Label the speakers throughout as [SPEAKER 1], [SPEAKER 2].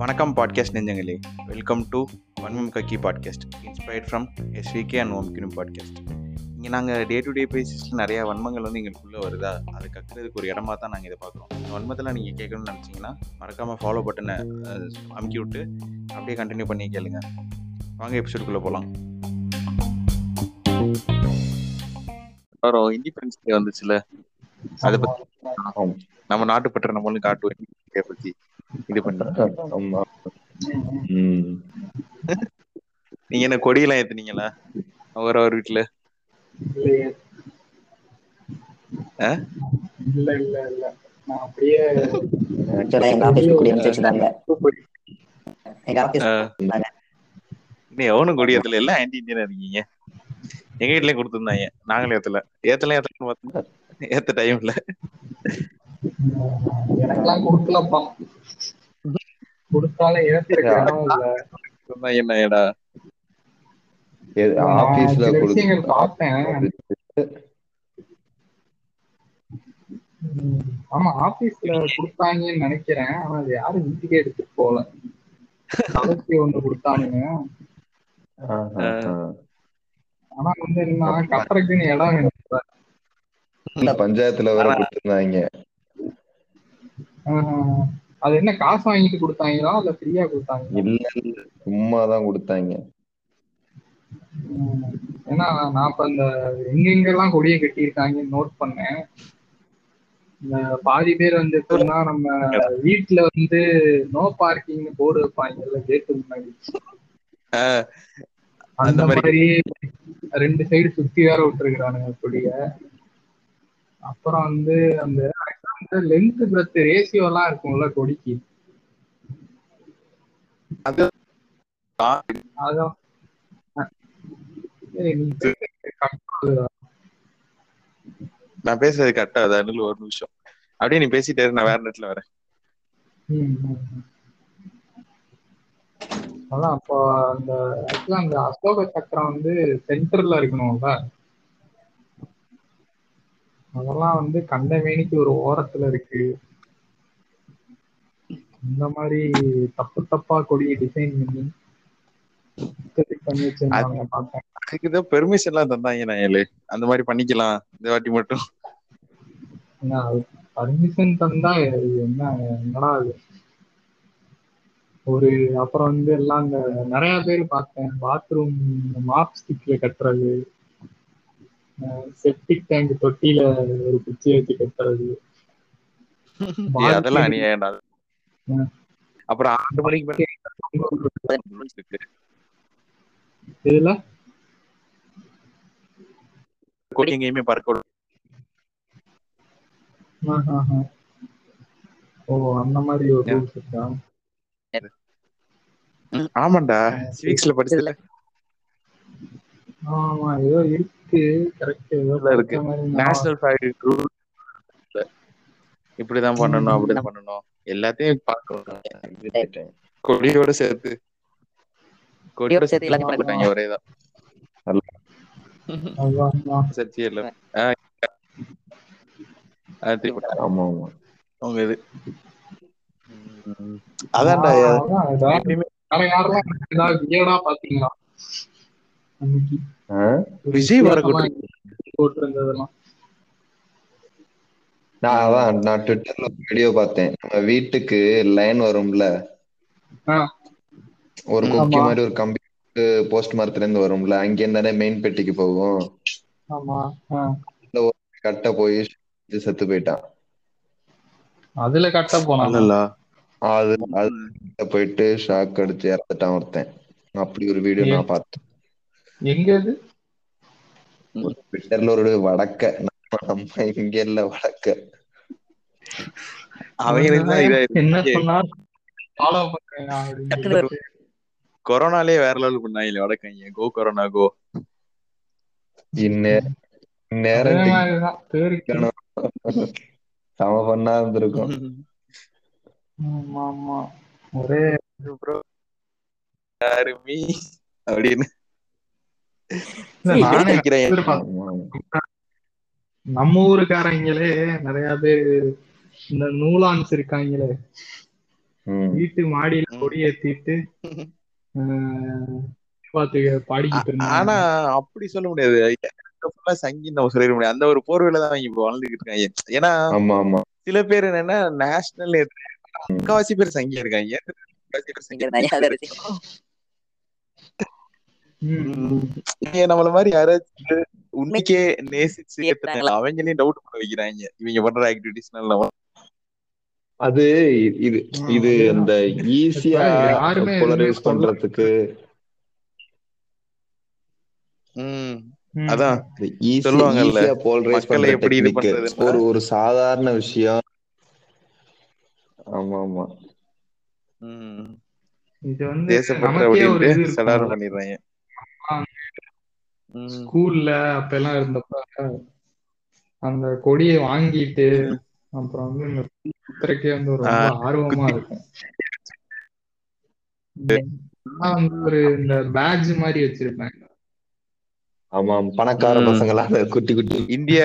[SPEAKER 1] வணக்கம் பாட்காஸ்ட் நெஞ்சங்களே. Welcome to Vanmam Kakki podcast. Inspired from SVK and ஓம் கினும் podcast இங்கே நாங்கள் டே டு டே பேசிஸில் நிறையா வன்மங்கள் வந்து எங்களுக்குள்ளே வருதா? அது கற்றுறதுக்கு ஒரு இடமா தான் நாங்கள் இதை பார்க்குறோம். இந்த வன்மத்தில் நீங்கள் கேட்கணும்னு நினச்சிங்கன்னா மறக்காமல் ஃபாலோ பட்டனை அமுக்கி விட்டு அப்படியே கண்டினியூ பண்ணி கேளுங்க. வாங்க எபிசோடுக்குள்ளே போகலாம் அப்புறம் இண்டிபெண்டன்ஸ் டே வந்துச்சுல. அதை பற்றி நம்ம நாட்டுப்பற்ற நம்மளும் காட்டுவோம். இதை பற்றி இது பண்ணி. நீங்க என்ன கொடியெல்லாம் ஏத்துனீங்களா? அவர் அவர் வீட்டுல?
[SPEAKER 2] இல்ல இல்ல நான் அப்படியே
[SPEAKER 1] எவனும் கொடி ஏத்தல. எல்லாம் ஆன்டி இந்தியனா இருக்கீங்க. எங்க வீட்லயும் கொடுத்துருந்தாங்க. நாங்களும் ஏத்தல. ஏத்தல ஏத்தலன்னு பார்த்தோம். ஏத்த டைம் இல்ல
[SPEAKER 2] எனக்கெல்லாம் கொடுக்கலப்பா. கொடுத்தாலும்
[SPEAKER 1] சொன்னா என்ன ஏடா
[SPEAKER 3] ஆபீஸ்ல
[SPEAKER 2] பார்த்தேன். ஆமா ஆபீஸ்ல கொடுத்தாங்கன்னு நினைக்கிறேன். ஆனா அது யாரும் வீட்டுக்கே எடுத்துட்டு போகல. தலைக்கு ஒண்ணு கொடுத்தானுங்க. ஆனா வந்து என்ன கட்டுறதுக்குன்னு இடம் வேணும்.
[SPEAKER 3] பஞ்சாயத்துல வேற கொடுத்திருந்தாங்க?
[SPEAKER 2] ஆஹ், அது என்ன காசு வாங்கிட்டு கொடுத்தாங்களா? இல்ல ஃப்ரீயா கொடுத்தாங்களா?
[SPEAKER 3] இல்ல இல்ல, சும்மாதான் கொடுத்தாங்க.
[SPEAKER 2] ஏன்னா நான் இப்ப இந்த எங்கெங்கெல்லாம் கொடியை கட்டியிருக்காங்கன்னு நோட் பண்ணேன். இந்த பாதி பேர் வந்து எப்படின்னா நம்ம வீட்டுல வந்து நோ பார்க்கிங் போர்டு வைப்பாங்கல்ல கேட்டு முன்னாடி. அந்த.
[SPEAKER 1] மாதிரி.
[SPEAKER 2] ரெண்டு சைடு சுத்தி வேற விட்டுருக்கானுங்க கொடிய. அப்புறம் வந்து அந்த லென்த் பிரெத் ரேஷியோ எல்லாம் இருக்கும்ல கொடிக்கு.
[SPEAKER 1] நான் பேசுறது கரெக்டா அது ஒரு நிமிஷம். அப்படியே நீ பேசிட்டே நான் வேற நேரத்துல வரேன்.
[SPEAKER 2] அதான் அப்போ அந்த ஆக்சுவலா அந்த அசோக சக்கரம் வந்து சென்டர்ல இருக்கணும்ல. அதெல்லாம் வந்து கண்டமேனிக்கு ஒரு ஓரத்துல இருக்கு. இந்த மாதிரி தப்பு தப்பா கொடியை டிசைன் பண்ணி பார்த்தேன்
[SPEAKER 1] அதுக்குதான் பெர்மிஷன் எல்லாம் தந்தாங்க ஏழு அந்த மாதிரி பண்ணிக்கலாம் இந்த வாட்டி மட்டும்.
[SPEAKER 2] பர்மிஷன் தந்தா என்ன என்னடா இது ஒரு அப்புறம் வந்து எல்லாம் இந்த நிறைய பேர் பார்த்தேன் பாத்ரூம் மாப் ஸ்டிக்ல கட்டுறது. செப்டிக் டேங்க் தொட்டியில ஒரு குச்சி வச்சு கட்டுறது
[SPEAKER 1] அதெல்லாம் அநியாயம்டா. அப்புறம் ஆறு மணிக்கு மேல இருக்கு.
[SPEAKER 2] இதுல
[SPEAKER 1] கொடி எங்கேயுமே பறக்க.
[SPEAKER 2] ஓ அந்த மாதிரி ஒரு ரூல்ஸ் இருக்கா
[SPEAKER 1] ஆமாண்டா சிவிக்ஸ்ல படிச்சதுல
[SPEAKER 2] ஆமா ஏதோ இருக்கு கரெக்ட்
[SPEAKER 1] இருக்கு.
[SPEAKER 2] மாதிரி ஞாபகம்.
[SPEAKER 1] நேஷனல் ஃபைட் ரூல் இப்படிதான் பண்ணணும் அப்படிதான் பண்ணணும். எல்லாத்தையும் பார்க்கணும். கொடியோட சேர்த்து. கொடியோட சேர்த்து எல்லாத்தையும் பண்ணி போட்டாங்க ஒரே தான்.
[SPEAKER 2] அதான், அதான்.
[SPEAKER 1] சர்ச்சை இல்ல. ஆ, ஆ, திருப்பி போட்டாங்க.
[SPEAKER 3] ஆமா ஆமா.
[SPEAKER 1] அவங்க இது. அதான்டா விஜய்
[SPEAKER 2] போட்டிருந்ததெல்லாம்.
[SPEAKER 3] நான் அதான் நான் ட்விட்டர்ல ஒரு வீடியோ பார்த்தேன். நம்ம வீட்டுக்கு லைன் வரும்ல. ஒரு கொக்கி. மாதிரி ஒரு கம்பி போஸ்ட் மரத்துல இருந்து வரும்ல? அங்க இருந்தானே மெயின் பெட்டிக்கு போகும். கட்ட போய் செத்து போயிட்டான்.
[SPEAKER 2] அதுல கட்ட போனா?
[SPEAKER 1] அல்லல்ல.
[SPEAKER 3] அது அது போயிட்டு ஷாக் அடிச்சு இறந்துட்டான் ஒருத்தன். அப்படி ஒரு வீடியோ நான் பார்த்தேன்.
[SPEAKER 2] எங்க
[SPEAKER 3] ட்விட்டர்ல ஒரு வடக்க நம்ம இங்க இல்ல வடக்க.
[SPEAKER 2] என்ன
[SPEAKER 1] இருக்கு.
[SPEAKER 2] சொன்னா ஃபாலோ பண்றேன் அப்படின்னு
[SPEAKER 4] டக்குனு
[SPEAKER 2] சொல்லிட்டு.
[SPEAKER 1] கொரோனாலே வேற லெவல் பண்ணாங்க வடக்கங்க கோ கொரோனா கோ
[SPEAKER 3] இந்நேரம்
[SPEAKER 2] அதே
[SPEAKER 3] நேரம் சம பண்ணா இருந்திருக்கும்.
[SPEAKER 2] ஆமா ஆமா. ஒரே
[SPEAKER 1] அப்படின்னு
[SPEAKER 2] இல்ல, நானே
[SPEAKER 1] நினைக்கிறேன்
[SPEAKER 2] எதிர்பார்த்தேன்.
[SPEAKER 3] ஆமா.
[SPEAKER 2] நம்ம ஊருக்காரங்களே நிறைய பேர் இந்த நூலான்ஸ் இருக்காங்களே. வீட்டு மாடியில. கொடி ஏத்திட்டு பாடிக்கிட்டு
[SPEAKER 1] ஆனா அப்படி சொல்ல முடியாது. ஃபுல்லா சங்கின்னு நம்ம சொல்லிட முடியாது. அந்த ஒரு போர்வையில தான் அவங்க இப்ப வாழ்ந்துகிட்டு இருக்காங்க. ஏன்னா
[SPEAKER 3] ஆமா ஆமா.
[SPEAKER 1] சில பேர் என்னன்னா நேஷனல் முக்காவாசி பேர் சங்கி இருக்காங்க முக்காவாசி பேர் சங்கி
[SPEAKER 4] இங்க
[SPEAKER 2] ம்,
[SPEAKER 1] ம். இங்க நம்மள மாதிரி யாராச்சும் உண்மைக்கே நேசிச்சு அவங்களையும் டவுட் பண்ண வைக்கிறாங்க. இவங்க பண்ற ஆக்டிவிட்டிஸ்னால நம்ம
[SPEAKER 3] அது இது இது. அந்த ஈஸியா போலரைஸ் பண்றதுக்கு.
[SPEAKER 1] அதான்.
[SPEAKER 3] ஈஸியா போலரைஸ் பண்ற
[SPEAKER 1] எப்படி
[SPEAKER 3] ஒரு ஒரு சாதாரண விஷயம். ஆமா ஆமா.
[SPEAKER 1] ம்.
[SPEAKER 2] இது வந்து
[SPEAKER 1] தேசப்பற்று சடாரம் பண்ணிடுறாங்க.
[SPEAKER 2] ஸ்கூல்ல அப்ப எல்லாம் இருந்தப்ப அந்த கொடியை வாங்கிட்டு அப்புறம் வந்து இந்த குத்துறக்கே வந்து ஒரு ரொம்ப ஆர்வமா இருக்கும். நான் வந்து ஒரு இந்த பேட்ஜ் மாதிரி வச்சிருப்பேன்.
[SPEAKER 3] ஆமா பணக்கார. பசங்களா குட்டி குட்டி
[SPEAKER 1] இந்தியா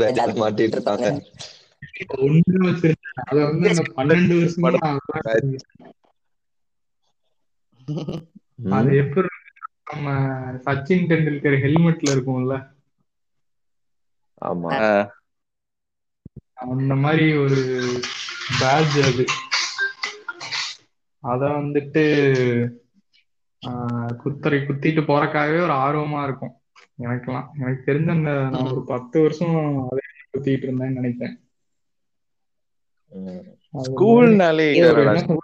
[SPEAKER 3] பேட்ச் மாட்டிட்டு இருப்பாங்க
[SPEAKER 2] ஒன்று வச்சிருக்கேன் அதை வந்து பன்னெண்டு வருஷமா. அது எப்படி நம்ம சச்சின் டெண்டுல்கர் ஹெல்மெட்ல இருக்கும்ல.
[SPEAKER 3] ஆமா.
[SPEAKER 2] அந்த மாதிரி ஒரு பேட்ஜ் அது. அத வந்துட்டு ஆஹ், குத்தரை குத்திட்டு போறக்காகவே ஒரு ஆர்வமா இருக்கும். எனக்கெல்லாம். எனக்கு தெரிஞ்ச அந்த நான் ஒரு பத்து வருஷம் அதை குத்திட்டு இருந்தேன்னு நினைக்கிறேன்.
[SPEAKER 1] ஸ்கூல்னாலே நாளைக்கு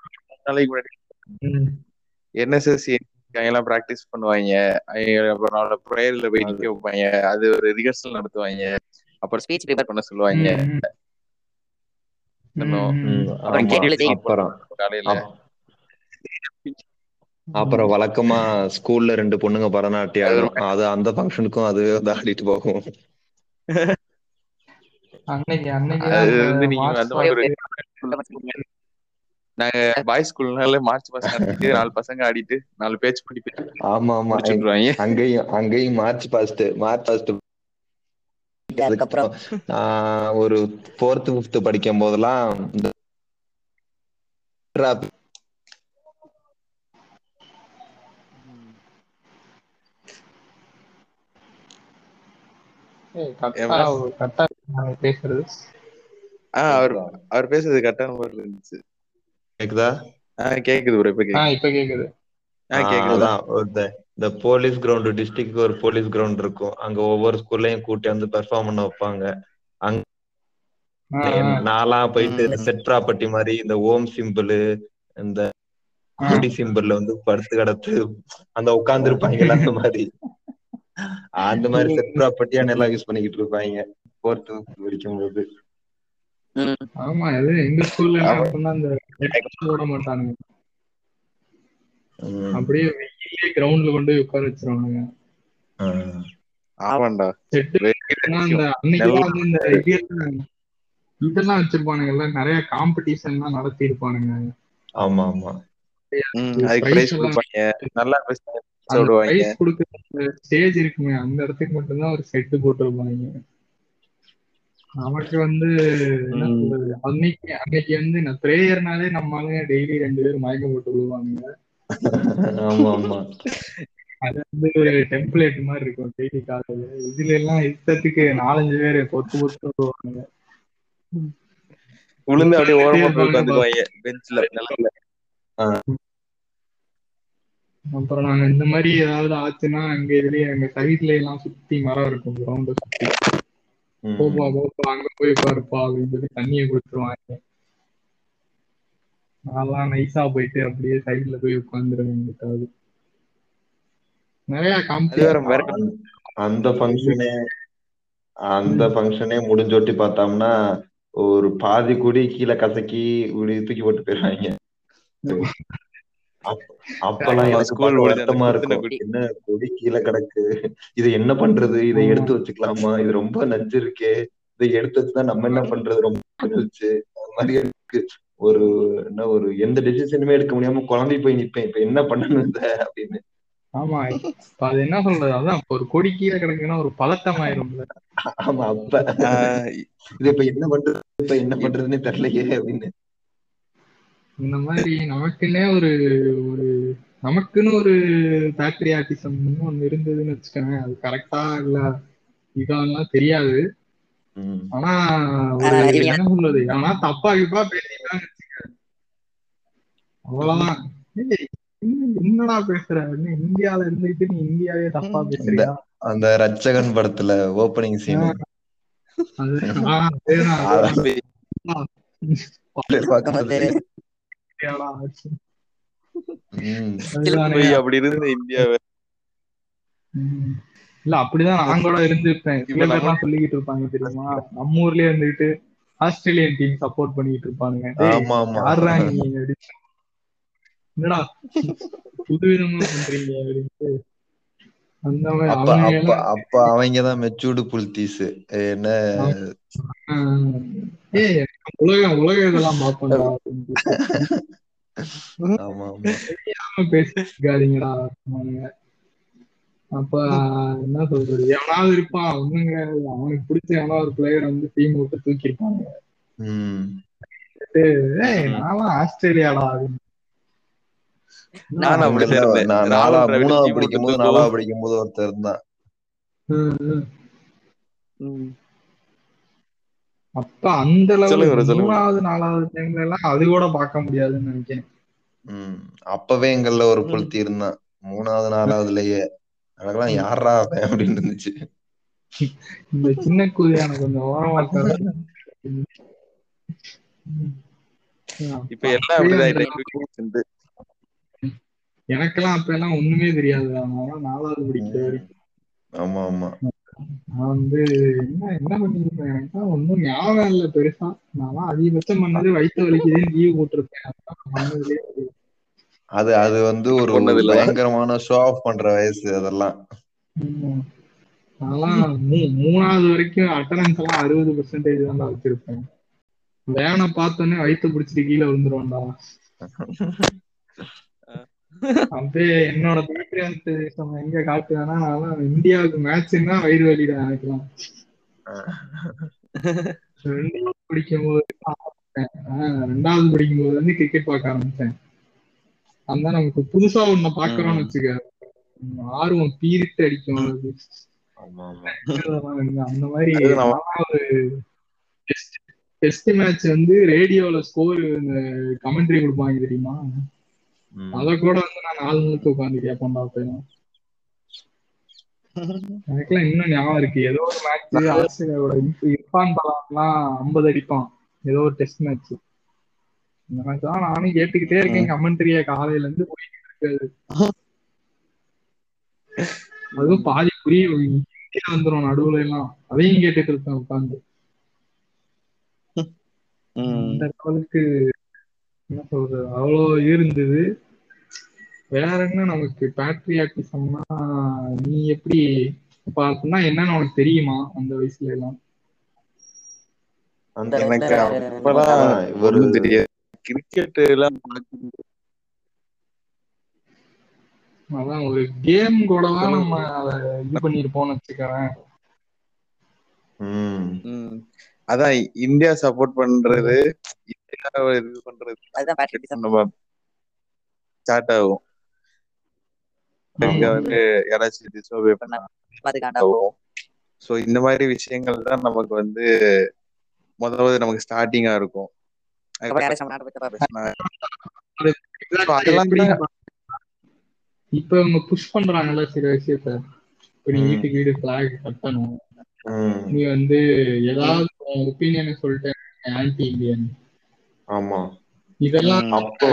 [SPEAKER 1] முன்னாடி என்எஸ்எஸ் எல்லாம் பிராக்டிஸ் பண்ணுவாங்க. அவங்க அப்புறம் நாளை ப்ரேயர்ல போய் நிக்க வைப்பாங்க. அது ஒரு ரிஹர்சல் நடத்துவாங்க. அப்புறம் ஸ்பீச் ப்ரிப்பேர் பண்ண சொல்லுவாங்க.
[SPEAKER 4] அப்புறம்
[SPEAKER 3] வழக்கமா ஸ்கூல்ல ரெண்டு பொண்ணுங்க பரதநாட்டியம் ஆடும் அது அந்த ஃபங்க்ஷனுக்கும் அது வந்து ஆடிட்டு போகும்.
[SPEAKER 2] அன்னைக்கு அன்னைக்கு
[SPEAKER 1] நீங்க பாய்ஸ் ஸ்கூல்னால மார்ச் மாசம் நடத்திட்டு நாலு பசங்க ஆடிட்டு நாலு பேச்சு படிப்பு
[SPEAKER 3] ஆமா ஆமா. அங்கேயும் அங்கேயும் மார்ச் பாஸ்ட் மார்ச் பாஸ்ட்
[SPEAKER 4] அதுக்கப்புறம்.
[SPEAKER 3] ஒரு ஃபோர்த் ஃபிஃப்த் படிக்கும் போதெல்லாம் இந்த
[SPEAKER 2] பேசுறது.
[SPEAKER 1] ஆஹ் அவர் அவர் பேசுறது கரெக்டான மாதிரி இருந்துச்சு.
[SPEAKER 3] கேக்குதா?
[SPEAKER 1] கேக்குது ப்ரோ இப்ப கேக்குது.
[SPEAKER 2] இப்ப
[SPEAKER 3] அதான் இந்த- இந்த போலீஸ் கிரவுண்ட் டிஸ்ட்ரிக்ட்க்கு ஒரு போலீஸ் கிரவுண்ட் இருக்கும். அங்க ஒவ்வொரு ஸ்கூல்லையும் கூட்டி வந்து பெர்ஃபார்ம் பண்ண வைப்பாங்க.
[SPEAKER 2] ஆஹ்
[SPEAKER 3] நான்லாம் போயிட்டு. செட் ப்ராப்பர்ட்டி மாதிரி இந்த ஓம் சிம்பிள் இந்த கொடி சிம்பிள்ல வந்து படுத்து கிடத்து அந்த உட்கார்ந்து இருப்பாங்கல்ல அந்த மாதிரி. அந்த மாதிரி செட் ப்ராப்பர்ட்டியா நல்லா யூஸ் பண்ணிக்கிட்டு இருப்பாங்க. ஃபோர்த் படிக்கும் போது.
[SPEAKER 2] ஆமா அது எங்க ஸ்கூல்ல என்ன பண்ணா அந்த போட மாட்டானுங்க. அப்படியே வெயிலே கிரவுண்ட்ல கொண்டு போய் உட்கார வச்சிருவானுங்க.
[SPEAKER 1] ஆமாண்டா.
[SPEAKER 2] இதெல்லாம் வச்சிருப்பானுங்கல்ல நிறைய காம்படிஷன் எல்லாம் நடத்தி இருப்பானுங்க.
[SPEAKER 3] ஆமா ஆமா.
[SPEAKER 1] நல்லா
[SPEAKER 2] ஸ்டேஜ் இருக்குமே அந்த இடத்துக்கு மட்டும்தான் ஒரு செட்டு போட்டிருப்பாங்க. நமக்கு வந்து என்ன. சொல்றது? அன்னைக்கு அன்னைக்கு வந்து நான் பிரேயர்னாலே நம்மளால டெய்லி ரெண்டு பேரும் மயக்கம் போட்டு விழுவாங்க
[SPEAKER 3] ஆமா ஆமா.
[SPEAKER 2] அது வந்து ஒரு டெம்ப்ளேட் மாதிரி இருக்கும் டெய்லி காலையில. இதுல எல்லாம் இஷ்டத்துக்கு நாலஞ்சு பேர் பொத்து பொத்து வருவாங்க
[SPEAKER 1] விழுந்து அப்படியே ஓரமா போய் உட்காந்துக்குவாங்க பெஞ்ச்ல நிலத்துல.
[SPEAKER 2] அப்புறம் நாங்க இந்த மாதிரி ஏதாவது ஆச்சுன்னா அங்க இதுலயே எங்க சைட்ல எல்லாம் சுத்தி மரம் இருக்கும் கிரவுண்ட சுத்தி. போப்பா போப்பா அங்க போய் உட்காருப்பா அப்படின்னு சொல்லி தண்ணியை கொடுத்துருவாங்க. நான்லாம் நைஸா போயிட்டு அப்படியே சைட்ல போய் உட்காந்துருவேன் எங்கிட்டாவது. நிறைய
[SPEAKER 3] அந்த- ஃபங்க்ஷனே அந்த ஃபங்க்ஷனே முடிஞ்சோட்டி பார்த்தோம்னா ஒரு பாதி கூடி கீழே கசக்கி இப்படி தூக்கி போட்டு போயிடுவாங்க. அப்பெல்லாம்
[SPEAKER 1] அந்த
[SPEAKER 3] வருத்தமா இருக்கும். என்ன கொடி கீழே கிடக்கு. இதை என்ன பண்றது? இதை. எடுத்து வச்சுக்கலாமா? இது ரொம்ப நஞ்சு இருக்கே. இதை எடுத்து வச்சுதான் நம்ம என்ன பண்றது? ரொம்ப நஞ்சு மாதிரி எனக்கு ஒரு என்ன ஒரு எந்த டெசிஷனுமே எடுக்க முடியாம குழம்பி போய் நிப்பேன். இப்ப என்ன பண்ணணும் இத? அப்படின்னு.
[SPEAKER 2] ஆமா. இப்ப அது என்ன சொல்றது? அதான் இப்ப ஒரு கொடி கீழே கிடக்குன்னா ஒரு பதட்டம் ஆயிரும்ல.
[SPEAKER 3] ஆமா அப்ப. இது இப்ப என்ன பண்றது? இப்ப என்ன பண்றதுன்னே தெரியலையே அப்படின்னு.
[SPEAKER 2] இந்த மாதிரி நமக்குன்னே ஒரு ஒரு நமக்குன்னு ஒரு பேட்ரியாட்டிசம் ஒண்ணு இருந்ததுன்னு வச்சுக்கோங்க அது கரெக்டா இல்ல இதெல்லாம் தெரியாது.
[SPEAKER 3] ம்.
[SPEAKER 2] ஆனா ஒரு என்ன சொல்றது? ஆனா தப்பா கிப்பா பேசிட்டான்னு அவ்வளவுதான். என்னடா பேசுற? என்ன இந்தியால இருந்துட்டு நீ இந்தியாவே தப்பா பேசுறியா?
[SPEAKER 3] அந்த ரட்சகன் படத்துல ஓப்பனிங் சீன்
[SPEAKER 2] அது
[SPEAKER 1] அப்படி இருந்த இந்தியாவை.
[SPEAKER 2] இல்ல அப்படிதான் நான் கூட இருந்திருப்பேன். பேர்லாம் சொல்லிக்கிட்டு இருப்பாங்க தெரியுமா? நம்ம ஊர்லயே இருந்துட்டு ஆஸ்திரேலியன் டீம் சப்போர்ட் பண்ணிட்டு இருப்பானுங்க. டேய்,
[SPEAKER 3] ஆமா ஆமா.
[SPEAKER 2] யார்ரா நீ அப்படின்னு. என்னடா புது விதமா பண்றீங்க அப்படின்ட்டு. எல்லாம்
[SPEAKER 3] அப்ப அவங்கதான் மெச்சூர்டு புல்தீஸ் என்ன?
[SPEAKER 2] ஏய் உலக உலக இதெல்லாம் தெரியாம பேசிக்காதீங்கடா அவனுங்க. அப்ப என்ன சொல்றது? எவனாவது இருப்பான் ஒண்ணுங்க அவனுக்கு பிடிச்ச எவனா ஒரு பிளேயர் வந்து டீம் விட்டு தூக்கிருப்பாங்க
[SPEAKER 3] ம்.
[SPEAKER 2] ஏய் நான்லாம் ஆஸ்திரேலியாடா. அப்படின்னு.
[SPEAKER 1] நானும்
[SPEAKER 3] நாலா மூணாவது படிக்கும் போது நாலாவது படிக்கும் போது ஒருத்தர் இருந்தான்.
[SPEAKER 2] அப்ப அந்த
[SPEAKER 1] சொல்லுங்க.
[SPEAKER 2] மூணாவது நாலாவது டைம்ல எல்லாம் அது கூட பார்க்க முடியாதுன்னு நினைக்கிறேன்.
[SPEAKER 3] ம் அப்பவே எங்கள்ல ஒரு
[SPEAKER 1] ம்.
[SPEAKER 3] புல்தி இருந்தான் மூணாவது நாலாவதுலயே. எனக்கெல்லாம் யாரா அவன் அப்படின்னு இருந்துச்சு.
[SPEAKER 2] இந்த சின்ன கூதியான கொஞ்சம் ஓரமா.
[SPEAKER 1] இப்ப எல்லாம் அப்படிதான்
[SPEAKER 2] எனக்கெல்லாம் அப்ப எல்லாம் ஒண்ணுமே தெரியாது. நான் நாலாவது படிக்கிற வரைக்கும்
[SPEAKER 3] ஆமா ஆமா.
[SPEAKER 2] நான் வந்து என்ன என்ன பண்ணிருப்பேன் எனக்கு ஒன்னும் ஞாபகம் இல்ல பெருசா. நான் அதிகபட்சம் பண்ணது வயிற்று வலிக்குதுன்னு லீவ் போட்டிருப்பேன்.
[SPEAKER 3] அது அது வந்து ஒரு. பயங்கரமான ஷோ ஆஃப் பண்ற வயசு அதெல்லாம்.
[SPEAKER 2] ம். நான்லாம் மூ- மூணாவது வரைக்கும் அட்டனன்ஸ் எல்லாம் அறுபது பெர்சன்டேஜ் தான் வச்சிருப்பேன். வேனை பார்த்தோன்னே வயிற்று பிடிச்சிட்டு கீழே விழுந்துருவான்டா. அப்படியே என்னோட பேட்ரியன்ஸ் எங்க காட்டுவேன்னா நான் இந்தியாவுக்கு மேட்ச்னா வயிறு வலிடா எனக்குலாம் ரெண்டாவது படிக்கும்போது ஆஹ் ரெண்டாவது படிக்கும்போது வந்து கிரிக்கெட் பார்க்க ஆரம்பிச்சேன். அந்த நமக்கு புதுசா ஒண்ணு பாக்குறோம்னு வச்சுக்க. ஆர்வம் பீரிட்டு அடிக்கும் அந்த மாதிரி டெஸ்ட் மேட்ச் வந்து ரேடியோல ஸ்கோர் கமெண்ட்ரி கொடுப்பாங்க தெரியுமா. அத கூட வந்து நான் நாலு மணிக்கு உட்காந்து கேட்பேன்டா போய் எனக்குலாம் இன்னும் ஞாபகம் இருக்கு. ஏதோ ஒரு மேட்ச் ஆஸ்திரேலியாவோட இர்ஃப்- இர்ஃபான் பலாம்லாம் ஐம்பது அடிப்பான். ஏதோ ஒரு டெஸ்ட் மேட்ச் இந்த மேட்ச் தான் நானும் கேட்டுக்கிட்டே இருக்கேன். கமெண்ட்ரிய காலையில இருந்து போயிட்டு இருக்காது அதுவும் பாதி புரிய வந்துரும் நடுவுல எல்லாம். அதையும் கேட்டுட்டு இருப்பேன் உட்காந்து
[SPEAKER 1] ம்.
[SPEAKER 2] இந்த லெவலுக்கு என்ன சொல்றது? அவ்வளோ இருந்தது. வேற என்ன நமக்கு பேட்ரியாட்டிசம்னா நீ எப்படி அப்படின்னா என்னன்னு உனக்கு தெரியுமா அந்த வயசுல எல்லாம்?
[SPEAKER 3] அந்த
[SPEAKER 1] எனக்கு ஒண்ணும் தெரியாது. கிரிக்கெட் எல்லாம்
[SPEAKER 2] அதான் ஒரு கேம் கூட தான் நம்ம அதை இது பண்ணிருப்போம்னு வச்சுக்கிறேன்.
[SPEAKER 3] ம்.
[SPEAKER 1] ம். அதான் இந்தியா சப்போர்ட் பண்றது இது பண்றது.
[SPEAKER 4] அதுதான்
[SPEAKER 1] ஸ்டார்ட் ஆகும். வந்து யாராச்சும் ஸோ இந்த மாதிரி விஷயங்கள் தான் நமக்கு வந்து முதல்ல நமக்கு ஸ்டார்டிங்கா இருக்கும்.
[SPEAKER 2] இப்ப இவங்க புஷ் பண்றாங்கல்ல சில விஷயத்த. இப்ப நீ. வீட்டுக்கு வீடு பிளாக் கட்டணும். நீ வந்து ஏதாவது ஒப்பீனியனை சொல்லிட்டேன் ஆன்டி இந்தியன்
[SPEAKER 3] ஆமா.
[SPEAKER 2] இதெல்லாம்.
[SPEAKER 3] அப்போ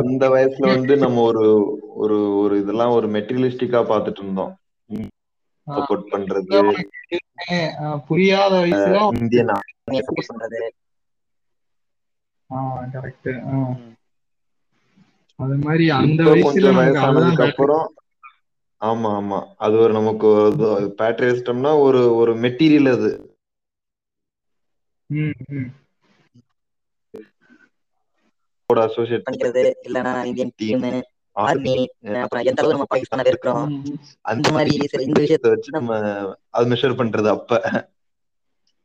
[SPEAKER 3] அந்த வயசுல வந்து நம்ம ஒரு ஒரு ஒரு இதெல்லாம் ஒரு மெட்டீரியலிஸ்டிக்கா பாத்துட்டு இருந்தோம். சப்போர்ட் பண்றது.
[SPEAKER 2] புரியாத வயசுல
[SPEAKER 3] இந்தியன்?
[SPEAKER 2] கரெக்ட் அது மாதிரி அந்த வயசுல
[SPEAKER 3] வயசானதுக்கு அப்புறம் ஆமா ஆமா. அது ஒரு நமக்கு பேட்ரியஸ்டம்னா ஒரு ஒரு மெட்டீரியல் அது.
[SPEAKER 2] ம்.
[SPEAKER 3] அசோசியேட்
[SPEAKER 4] பண்ணிக்கிறது இல்லைன்னா இந்தியன் டீம் ஆர்மி அப்புறம் எந்த அளவு நம்ம பாகிஸ்தான இருக்கிறோம். அந்த மாதிரி சில இந்த விஷயத்த
[SPEAKER 3] இதை வச்சு நம்ம அது மெஷர் பண்றது அப்ப.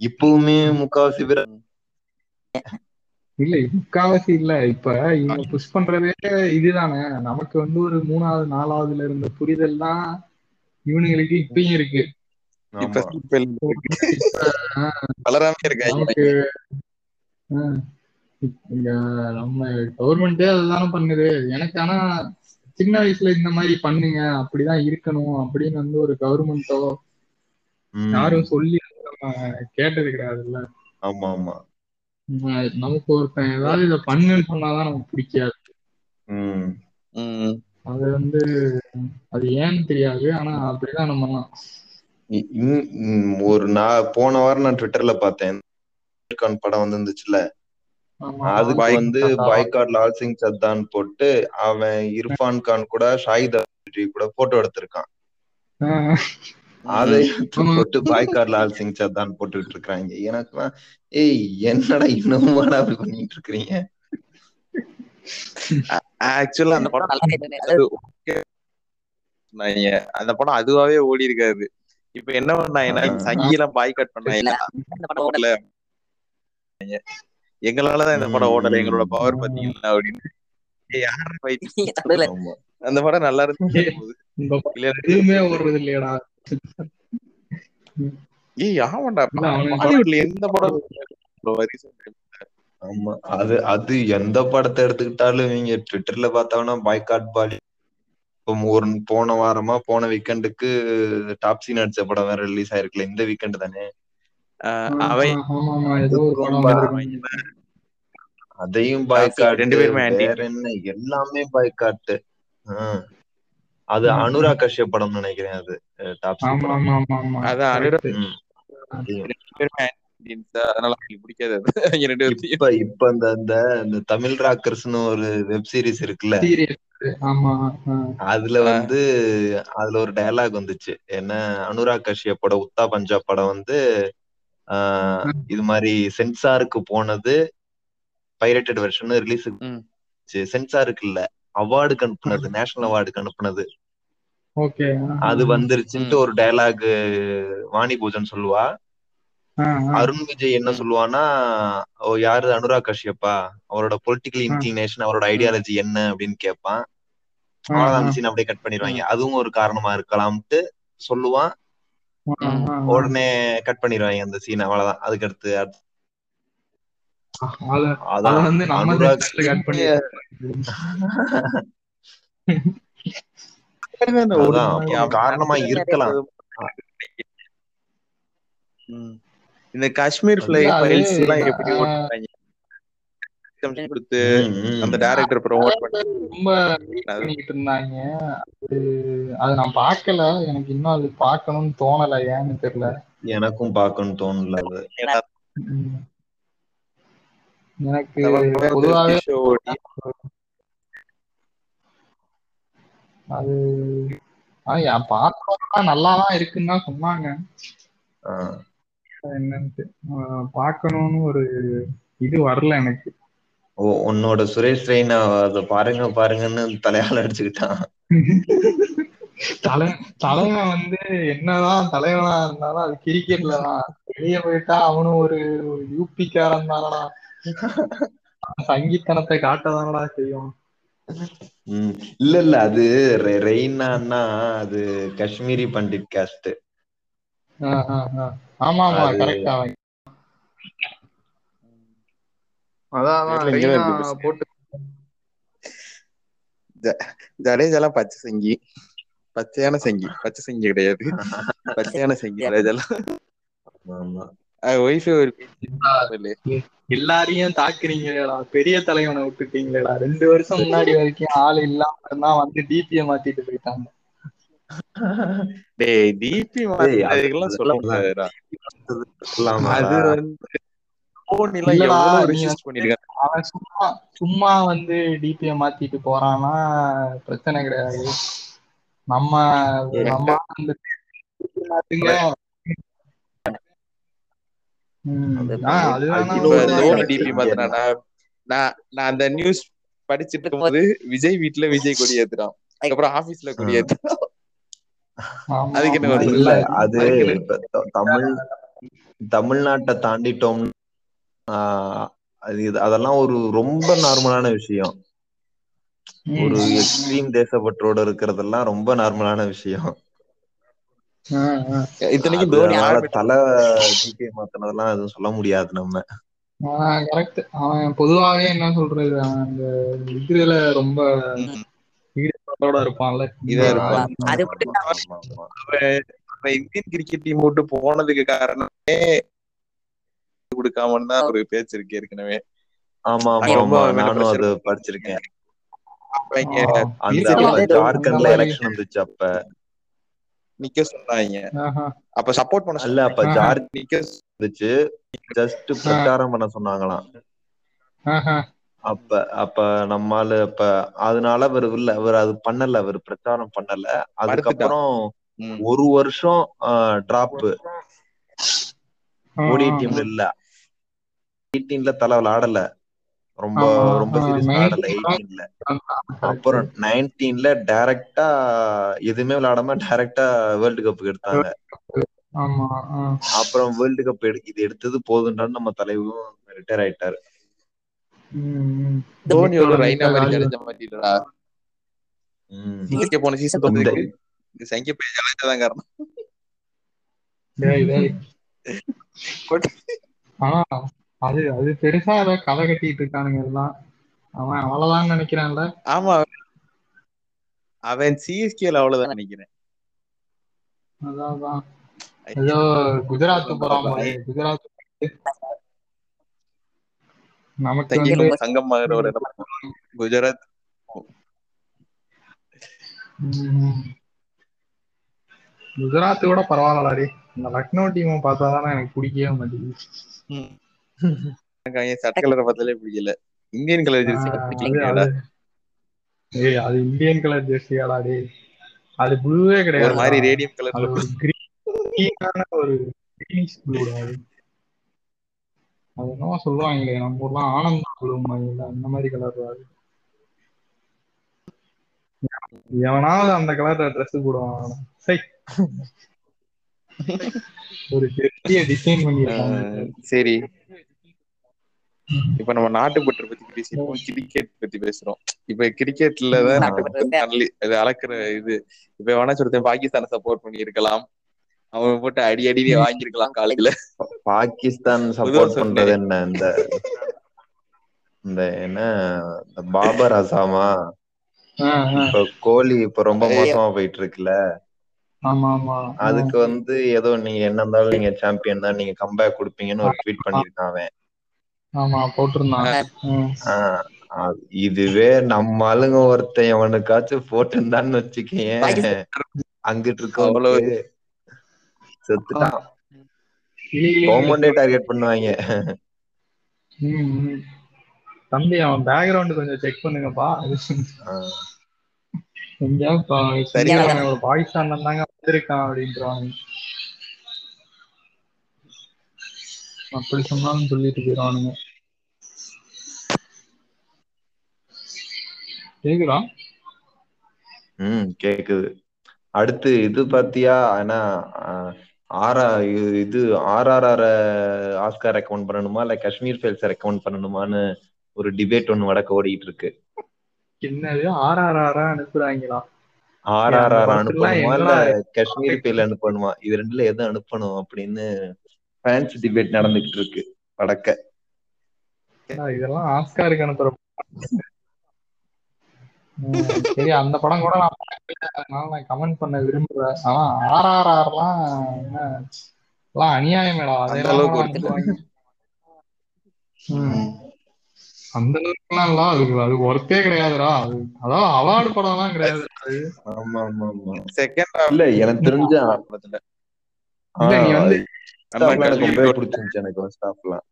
[SPEAKER 3] இப்பவுமே முக்காவாசி பேர்
[SPEAKER 2] இல்ல முக்காவாசி இல்ல. இப்ப இவங்க புஷ் பண்றதே இதுதானே. நமக்கு வந்து ஒரு மூணாவது நாலாவதுல இருந்த புரிதல் தான் இவனுங்களுக்கு இப்பயும் இருக்கு.
[SPEAKER 1] இப்ப வளராம இருக்காங்க
[SPEAKER 2] நம்ம கவர்மெண்டே அதுதானே பண்ணுது. எனக்கு ஆனா சின்ன வயசுல இந்த மாதிரி பண்ணுங்க அப்படிதான் இருக்கணும் அப்படின்னு வந்து ஒரு கவர்மெண்டோ. யாரும் சொல்லி கேட்டது கிடையாதுல்ல.
[SPEAKER 3] ஆமா ஆமா
[SPEAKER 2] நமக்கு ஒருத்தன் ஏதாவது இதை பண்ணுன்னு சொன்னாதான் நமக்கு பிடிக்காது.
[SPEAKER 3] ம்.
[SPEAKER 1] ம்.
[SPEAKER 2] அது வந்து அது ஏன்னு தெரியாது ஆனா அப்படிதான் நம்ம
[SPEAKER 3] ஒரு நான் போன வாரம் நான் ட்விட்டர்ல பார்த்தேன். கான் படம் வந்து இருந்துச்சுல அதுக்கு
[SPEAKER 1] பாய்
[SPEAKER 3] வந்து பாய்காட் லால் சிங் சத்தான் போட்டு அவன் இர்ஃபான் கான் கூட ஷாஹித் அஃப்ரிடி கூட போட்டோ எடுத்திருக்கான். அதை. போட்டு பாய்காட் லால் சிங் சத்தான் போட்டுக்கிட்டு இருக்காங்க எனக்குலாம் ஏய் என்னடா இன்னும் அப்படி பண்ணிட்டு இருக்கிறீங்க?
[SPEAKER 1] ஆக்சுவலா அந்த படம். அந்த படம் அதுவாவே ஓடி இருக்காது. இப்ப என்ன பண்ணாங்கன்னா
[SPEAKER 3] ஆ.
[SPEAKER 1] சங்கிலாம் பாய்காட் பண்ணாங்க எங்களாலதான் இந்த படம் ஓடல. எங்களோட பவர் பாத்தீங்களா அப்படின்னு. அந்த படம் நல்லா இருந்துச்சு.
[SPEAKER 2] ஓடுறது இல்லையடா
[SPEAKER 1] ஏய் ஆமாண்டா. பாலிவுட்ல எந்த படம்
[SPEAKER 3] ஆமா அது அது எந்த படத்தை எடுத்துக்கிட்டாலும் இவங்க ட்விட்டர்ல பார்த்தோம்னா பாய்காட் பாலி இப்போ ஒரு போன வாரமா போன வீக்கெண்டுக்கு டாப்ஸி நடிச்ச படம் வேற ரிலீஸ் ஆயிருக்குல்ல. இந்த வீக்கெண்ட் தானே?
[SPEAKER 2] படம் வந்திருக்கு.
[SPEAKER 3] அதையும் பாய்காட்
[SPEAKER 1] ரெண்டு பேருமே
[SPEAKER 3] என்ன எல்லாமே பாய்காட் அது. அனுராக் கஷ்யப் படம் நினைக்கிறேன் அது. படம்.
[SPEAKER 2] ஆமா
[SPEAKER 1] அதான் அனுராக் அதனால பிடிக்காது
[SPEAKER 3] இப்ப இப்ப இந்த இந்த இந்த தமிழ் ராக்கர்ஸ்னு ஒரு வெப் சீரிஸ் இருக்குல்ல. அதுல வந்து அதுல ஒரு டயலாக் வந்துச்சு. என்ன அனுராக் கஷ்யப்போட உத்தா பஞ்சாப் படம் வந்து இது மாதிரி சென்சாருக்கு போனது பைரேட்டட் வெர்ஷன் ரிலீஸ். சென்சாருக்கு இல்ல. அவார்டுக்கு அனுப்புனது நேஷனல் அவார்டுக்கு அனுப்புனது.
[SPEAKER 2] ஓகே.
[SPEAKER 3] அது வந்துருச்சுன்ட்டு ஒரு டயலாக் வாணி பூஜன் சொல்லுவா. அருண் விஜய் என்ன ஓ யாரு? அனுராக் கஷ்யப்பா. அவரோட பொலிட்டிக்கல் இன்க்ளினேஷன் அவரோட ஐடியாலஜி என்ன? அப்படின்னு கேட்பான் அவ்வளவுதான் அப்படியே கட் பண்ணிடுவாங்க. அதுவும் ஒரு காரணமா இருக்கலாம்ட்டு சொல்லுவான். உடனே கட் பண்ணிடுவாங்க அந்த சீன் அவ்வளவுதான். அதுக்கு அடுத்து காரணமா இருக்கலாம்.
[SPEAKER 1] இந்த காஷ்மீர் ஃபிளை ஃபைல்ஸ் எல்லாம் எப்படி
[SPEAKER 2] ஆ,
[SPEAKER 1] ஓட்டுறாங்க கொடுத்து. அந்த டைரக்டர் ப்ரோமோட் பண்ணி
[SPEAKER 2] ரொம்ப பண்ணிக்கிட்டு இருந்தாங்க. அது அது நான் பார்க்கல. எனக்கு இன்னும் அது பார்க்கணும்னு தோணல. ஏன்னு தெரியல.
[SPEAKER 3] எனக்கும் பார்க்கணும்னு தோணல அது.
[SPEAKER 2] எனக்கு
[SPEAKER 1] ஓடி.
[SPEAKER 2] அது ஆனா என் பார்த்தவங்க நல்லாதான் இருக்குன்னு தான் சொன்னாங்க. என்னன்ட்டு பார்க்கணும்னு ஒரு இது வரல எனக்கு.
[SPEAKER 3] உன்னோட சுரேஷ் ரெய்னா அத பாருங்க பாருங்கன்னு தலையால அடிச்சுக்கிட்டான்
[SPEAKER 2] தலை தலைவன் வந்து என்னதான் தலைவனா இருந்தாலும் அது கிரிக்கெட்ல தான் வெளியே போயிட்டா அவனும் ஒரு யூபிக்காரன் தானடா சங்கீத்தனத்தை காட்டதானடா செய்யும்
[SPEAKER 3] ம். இல்ல இல்ல அது ரெய்னான்னா அது காஷ்மீரி பண்டிட் காஸ்ட்.
[SPEAKER 2] ஆமா ஆமா கரெக்டா அதான். போட்டு
[SPEAKER 1] ஜடேஜாலாம் பச்சை சங்கி. பச்சையான சங்கி. பச்சை சங்கி கிடையாது. பச்சையான சங்கி ஜடேஜாலாம்.
[SPEAKER 3] ஆமா.
[SPEAKER 1] ஒய்ஃபே ஒரு
[SPEAKER 2] எல்லாரையும் தாக்குறீங்களேடா. பெரிய தலைவனை விட்டுட்டீங்களேடா. ரெண்டு வருஷம் முன்னாடி வரைக்கும் ஆள் இல்லாம இருந்தா வந்து டிபிய மாத்திட்டு போயிட்டாங்க.
[SPEAKER 1] டேய் டிபி மாத்திரதுக்கெல்லாம்
[SPEAKER 3] அது-
[SPEAKER 1] சொல்ல?
[SPEAKER 3] அது
[SPEAKER 1] வந்து
[SPEAKER 2] அவன் சும்மா சும்மா வந்து டிபிய மாத்திட்டு போறான்னா பிரச்சனை கிடையாது. நம்ம நம்ம அந்த
[SPEAKER 1] நான் நான் அந்த நியூஸ் படிச்சிட்டு இருக்கும்போது விஜய் வீட்டுல விஜய் கொடி ஏத்துறான். அதுக்கப்புறம் ஆபீஸ்ல கொடி ஏத்துறான். அதுக்கு என்ன.
[SPEAKER 3] அது தமிழ் தமிழ்நாட்டை தாண்டிட்டோம் அதெல்லாம் ஒரு ரொம்ப நார்மலான விஷயம். ஒரு. எக்ஸ்ட்ரீம் தேசப்பற்றோட இருக்கிறதெல்லாம் ரொம்ப நார்மலான விஷயம்.
[SPEAKER 1] இத்தனைக்கும் தோனி
[SPEAKER 3] தலை ஜிகே மாத்தினதெல்லாம் எதுவும் சொல்ல முடியாது நம்ம.
[SPEAKER 2] கரெக்ட் அவன் பொதுவாவே என்ன சொல்றது அவன் அந்த இதுல ரொம்ப இருப்பான்ல.
[SPEAKER 1] இந்தியன் கிரிக்கெட் டீம் விட்டு போனதுக்கு காரணமே கொடுக்காமன்னு தான் ஒரு பேச்சு இருக்கு ஏற்கனவே.
[SPEAKER 3] ஆமா ஆமா நானும் அது படிச்சிருக்கேன். அந்த ஜார்க்கண்ட்ல எலெக்ஷன் வந்துச்சு அப்ப.
[SPEAKER 1] நிக்க சொன்னாங்க. அப்ப சப்போர்ட் பண்ண
[SPEAKER 3] அல்ல அப்ப. ஜார்ஜ்
[SPEAKER 1] நிக்க
[SPEAKER 3] வந்துச்சு. ஜஸ்ட் பிரச்சாரம் பண்ண சொன்னாங்களாம்.
[SPEAKER 2] ஆஹா.
[SPEAKER 3] அப்ப அப்ப நம்மால அப்ப அதனால அவர் இல்ல அவர் அது பண்ணல அவர் பிரச்சாரம் பண்ணல. அதுக்கப்புறம். ஒரு வருஷம் டிராப்
[SPEAKER 2] ஆ,
[SPEAKER 3] டீம்ல இல்ல. எயிட்டீன்ல தலை விளையாடல ரொம்ப ரொம்ப சீரியஸ்
[SPEAKER 2] 19
[SPEAKER 3] விளையாடல எயிட்டீன்ல அப்புறம் நைன்டீன்ல டைரக்டா எதுவுமே விளையாடாம டைரக்டா வேர்ல்டு கப் எடுத்தாங்க. அப்புறம் வேர்ல்டு கப் எடு இது எடுத்தது போதுன்றான்னு நம்ம தலைவரும் ரிட்டையர் ஆயிட்டாரு.
[SPEAKER 1] தோனி ஒரு ரைனா மாதிரி போன சீசன்
[SPEAKER 3] இந்த
[SPEAKER 1] தோத்ததுக்கு இந்த சங்கிய பேஜ் தான் காரணம்.
[SPEAKER 2] டேய், டேய்.
[SPEAKER 1] But
[SPEAKER 2] ஆனா அது அது பெருசா ஏதோ கதை கட்டிட்டு இருக்கானுங்க எல்லாம். அவன் அவ்வளவுதான் நினைக்கிறான்ல.
[SPEAKER 1] ஆமா. அவன் சிஎஸ்கேல அவ்வளவுதான் நினைக்கிறேன்.
[SPEAKER 2] அதான். ஏதோ குஜராத் போறான் குஜராத். நமக்கு
[SPEAKER 1] சங்கம் ஒரு குஜராத்.
[SPEAKER 2] குஜராத் கூட பரவாயில்லடி இந்த லக்னோ டீமை பார்த்தாதானே எனக்கு பிடிக்கவே மாட்டேங்குது.
[SPEAKER 1] சட்ட கலரை பார்த்தாலே பிடிக்கல. இந்தியன் கலர் ஜெர்சி
[SPEAKER 2] அது இந்தியன் கலர் ஜெர்சியாடா டேய். அது ப்ளூவே
[SPEAKER 1] ஒரு
[SPEAKER 2] கிடையாது
[SPEAKER 1] மாதிரி ரேடியம்
[SPEAKER 2] அது
[SPEAKER 1] கலர்ல
[SPEAKER 2] ஒரு கிரீனான ஒரு கிரீனிஷ் ப்ளூ அது. அது என்னவோ சொல்லுவாங்களே நம்ம ஊர்லாம் ஆனந்தா ப்ளூ மாதிரி அந்த மாதிரி கலர் அது. எவனாவது அந்த கலர்ல ட்ரெஸ் போடுவான் சை. ஒரு பெரிய டிசைன் பண்ணிருக்காங்க
[SPEAKER 1] சரி. இப்ப நம்ம நாட்டுப்பற்று பத்தி பேசிருக்கோம் கிரிக்கெட் பத்தி பேசுறோம். இப்ப கிரிக்கெட்ல தான் அளக்குற இது. இப்ப வேணா சொல்றேன் பாகிஸ்தானை சப்போர்ட் பண்ணி இருக்கலாம் அவன் போட்டு அடி அடி வாங்கியிருக்கலாம் காலையில
[SPEAKER 3] பாகிஸ்தான் சப்போர்ட். பண்றது என்ன? இந்த இந்த என்ன இந்த பாபர் அசாமா. இப்ப கோலி இப்ப ரொம்ப மோசமா போயிட்டு இருக்குல்ல
[SPEAKER 2] ஆமா ஆமா
[SPEAKER 3] அதுக்கு வந்து ஏதோ நீங்க என்ன இருந்தாலும் நீங்க சாம்பியன் தான். நீங்க கம்பேக் கொடுப்பீங்கன்னு ஒரு ட்வீட் பண்ணிருக்கான் அவன்.
[SPEAKER 2] ஆமா
[SPEAKER 3] அது இதுவே நம்ம ஆளுங்க ஒருத்தன் எவனுக்காச்சும் போட்டுருந்தான்னு வச்சுக்கேன் அங்கிட்டு இருக்கவங்களுக்கு செத்துட்டான்.
[SPEAKER 2] கிளி, கிளி,
[SPEAKER 3] கவர்மெண்டே டார்கெட் பண்ணுவாங்க.
[SPEAKER 2] தம்பி அவன் பேக்ரவுண்ட் கொஞ்சம் செக் பண்ணுங்கப்பா. எங்கேயாவது பா-
[SPEAKER 1] சரியா
[SPEAKER 2] அவன் ஒரு பாகிஸ்தான்ல இருந்தாங்க வந்திருக்கான் அப்படின்றாங்க. அப்படி சொன்னாலும் சொல்லிட்டு போயிடுவானுங்க. கேக்குதா?
[SPEAKER 3] ம் கேக்குது. அடுத்து இது பாத்தியா? ஆனா ஆரா இது ஆர்ஆர்ஆர் ஆஸ்கார் ரெக்கமெண்ட் பண்ணணுமா? இல்ல காஷ்மீர் ஃபைல்ஸ் ரெக்கமெண்ட் பண்ணணுமான்னு ஒரு டிபேட் ஒண்ணு வடக்க ஓடிட்டு இருக்கு
[SPEAKER 2] என்னது ஆர்ஆர்ஆரா அனுப்புறாங்களா?
[SPEAKER 3] ஆர்ஆர்ஆர் அனுப்பணுமா? இல்ல காஷ்மீர் ஃபைல் அனுப்பணுமா? இது ரெண்டுல எது அனுப்பணும் அப்படின்னு ஃபேன்ஸ் டிபேட் நடந்துகிட்டு இருக்கு வடக்க
[SPEAKER 2] இதெல்லாம் ஆஸ்காருக்கு அனுப்புற சரி அந்த படம் கூட நான் அதனால நான் கமெண்ட் பண்ண விரும்புறேன். ஆனா ஆர்ஆர்ஆர்லாம் என்ன எல்லாம் அநியாயமேடா
[SPEAKER 1] அந்த
[SPEAKER 2] அதெல்லாம். அந்த அளவுக்குலாம் இல்ல அதுக்கு அது ஒர்த்தே கிடையாதுடா. அது அதாவது அவார்டு படம்லாம் கிடையாது. அது.
[SPEAKER 3] ஆமா ஆமா ஆமா
[SPEAKER 1] செகண்ட்
[SPEAKER 3] இல்ல எனக்கு தெரிஞ்ச
[SPEAKER 1] படத்துல.
[SPEAKER 2] இல்ல நீ வந்து
[SPEAKER 3] எனக்கு ரொம்பவே பிடிச்சிருந்துச்சு எனக்கு ஸ்டாஃப்லாம்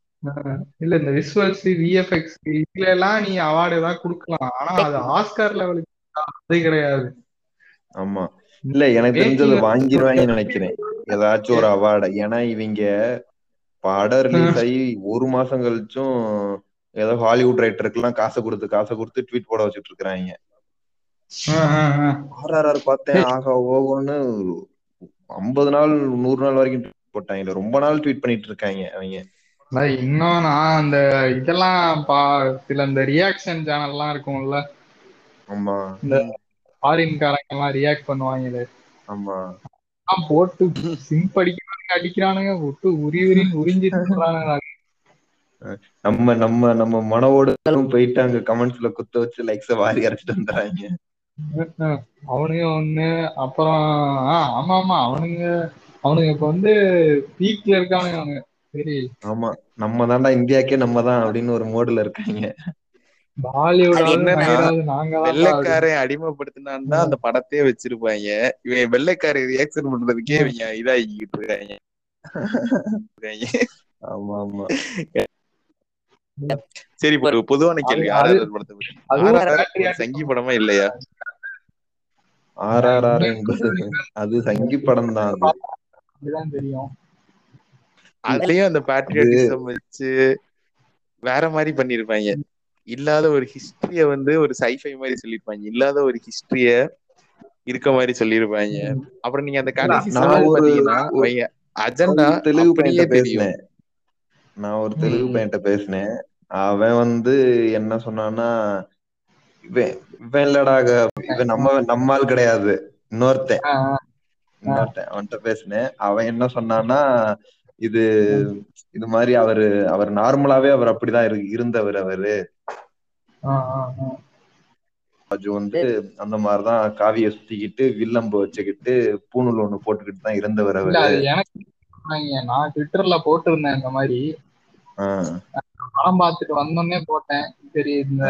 [SPEAKER 2] இல்ல இந்த விசுவல்ஸ் விஎஃப்எக்ஸ் இதுல எல்லாம் நீ அவார்டு ஏதாவது கொடுக்கலாம். ஆனா அது ஆஸ்கார் லெவலுக்கு அது கிடையாது.
[SPEAKER 3] ஆமா. இல்ல எனக்கு தெரிஞ்சது வாங்கிடுவாங்கன்னு நினைக்கிறேன். ஏதாச்சும் ஒரு அவார்டு ஏன்னா இவங்க படம் ரிலீஸ் ஆகி ஒரு மாசம் கழிச்சும் ஏதோ ஹாலிவுட் ரைட்டருக்குலாம் காசை கொடுத்து காசை கொடுத்து ட்வீட் போட வச்சுட்டு இருக்காங்க ஆர்ஆர்ஆர் பார்த்தேன். ஆகா ஓகோன்னு ஐம்பது நாள் நூறு நாள் வரைக்கும் போட்டாங்க. ரொம்ப நாள் ட்வீட் பண்ணிட்டு இருக்காங்க அவங்க.
[SPEAKER 2] இன்னும் நான் அந்த இதெல்லாம் பா சில இந்த ரியாக்ஷன் சேனல்லாம் இருக்கும்ல.
[SPEAKER 3] ஆமா.
[SPEAKER 2] இந்த ஃபாரின்காரங்க எல்லாம் ரியாக்ட் பண்ணுவாங்க
[SPEAKER 3] ஆமா.
[SPEAKER 2] போட்டு சிம்ப் அடிக்கிறானுங்க அடிக்கிறானுங்க விட்டு உரி உரின்னு உறிஞ்சிட்டு.
[SPEAKER 3] நம்ம நம்ம நம்ம மனவோட போயிட்டு அங்க கமெண்ட்ஸ்ல குத்த வச்சு லைக்ஸ வாரி அரைச்சிட்டு வந்துடுறாங்க.
[SPEAKER 2] அவனுங்க ஒண்ணு அப்புறம் ஆமா ஆமா அவனுங்க அவனுங்க இப்ப வந்து பீக்ல இருக்கானுங்க அவனுங்க
[SPEAKER 3] ஆமா நம்ம தான்டா இந்தியாக்கே நம்ம தான் அப்படின்னு ஒரு மோடுல இருக்காங்க.
[SPEAKER 2] பாலிவுட்
[SPEAKER 1] அது என்னன்னா,
[SPEAKER 2] நாங்க தான்
[SPEAKER 1] வெள்ளைக்காரன் அடிமைப்படுத்தினான் தான் அந்த படத்தையே வச்சிருப்பாங்க. இவன் வெள்ளைக்காரன் ரியாக்ஷன் பண்றதுக்கே இவங்க இதாகிக்கிட்டு இருக்காங்க.
[SPEAKER 3] ஆமா ஆமா.
[SPEAKER 1] சரி இப்போ ஒரு பொதுவான கேள்வி.
[SPEAKER 2] அது- அது-
[SPEAKER 1] ஆர்ஆர் படத்தை சங்கி படமா இல்லையா?
[SPEAKER 3] ஆர்ஆர்ஆர் என்பது அது சங்கி படம் தான்
[SPEAKER 2] தெரியும்.
[SPEAKER 1] அதுலயும் அந்த பேட்ரியாட்டிசம் வச்சு வேற மாதிரி பண்ணிருப்பாங்க. இல்லாத ஒரு ஹிஸ்டரிய வந்து ஒரு சைஃபை மாதிரி சொல்லிருப்பாங்க. இல்லாத ஒரு ஹிஸ்டரிய இருக்க மாதிரி சொல்லிருப்பாங்க. அப்புறம் நீங்க அந்த கடைசி பாத்தீங்கன்னா அஜெண்டா
[SPEAKER 3] தெலுங்கு
[SPEAKER 1] தெரியும்.
[SPEAKER 3] பேசினேன். நான் ஒரு தெலுங்கு
[SPEAKER 2] ம்.
[SPEAKER 3] பையன்கிட்ட பேசினேன். அவன் வந்து என்ன சொன்னான்னா இவன் இவன் நம்ம நம்ம ஆள் கிடையாது. இன்னொருத்தன். இன்னொருத்தன். அவன்கிட்ட பேசினேன். அவன் என்ன சொன்னான்னா இது இது மாதிரி அவரு அவர் நார்மலாவே அவர் அப்படிதான் இரு- இருந்தவர் அவரு. ராஜு வந்து அந்த மாதிரிதான் காவிய சுத்திக்கிட்டு வில்லம்பு வச்சுக்கிட்டு பூணூல் ஒண்ணு போட்டுக்கிட்டு தான் இருந்தவர் அவரு.
[SPEAKER 2] எனக்கு. நான் ட்விட்டர்ல போட்டிருந்தேன் இந்த மாதிரி. படம் பார்த்துட்டு வந்தோடனே போட்டேன். சரி இந்த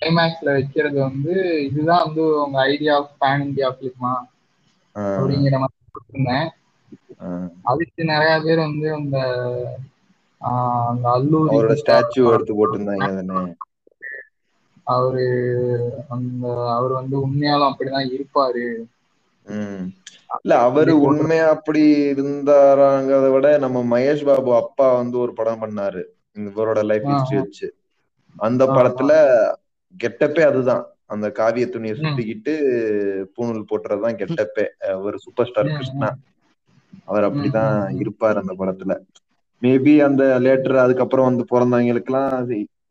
[SPEAKER 2] கிளைமேக்ஸ்ல வைக்கிறது வந்து இதுதான் வந்து உங்க ஐடியா ஆஃப் பேன் இந்தியா பிலிமா அப்படிங்கிற மாதிரி போட்டிருந்தேன். அதுக்கு நிறைய பேர் வந்து அந்த அந்த அல்லூரி
[SPEAKER 3] அவரோட ஸ்டாச்சு எடுத்து போட்டிருந்தாங்க
[SPEAKER 2] அவரு அந்த அவர் வந்து உண்மையாலும் அப்படிதான் இருப்பாரு.
[SPEAKER 3] இல்ல அவரு உண்மையா அப்படி இருந்தாராங்கிறத விட நம்ம மகேஷ் பாபு அப்பா வந்து ஒரு படம் பண்ணாரு. இவரோட லைஃப் ஹிஸ்டரி வச்சு. அந்த படத்துல கெட்டப்பே அதுதான். அந்த காவிய துணியை. சுத்திக்கிட்டு பூணூல் போட்டுறதுதான் கெட்டப்பே. ஒரு சூப்பர் ஸ்டார் கிருஷ்ணா. அவர் அப்படிதான். இருப்பாரு அந்த படத்துல. மேபி அந்த லேட்டர் அதுக்கப்புறம் வந்து பிறந்தவங்களுக்கு எல்லாம்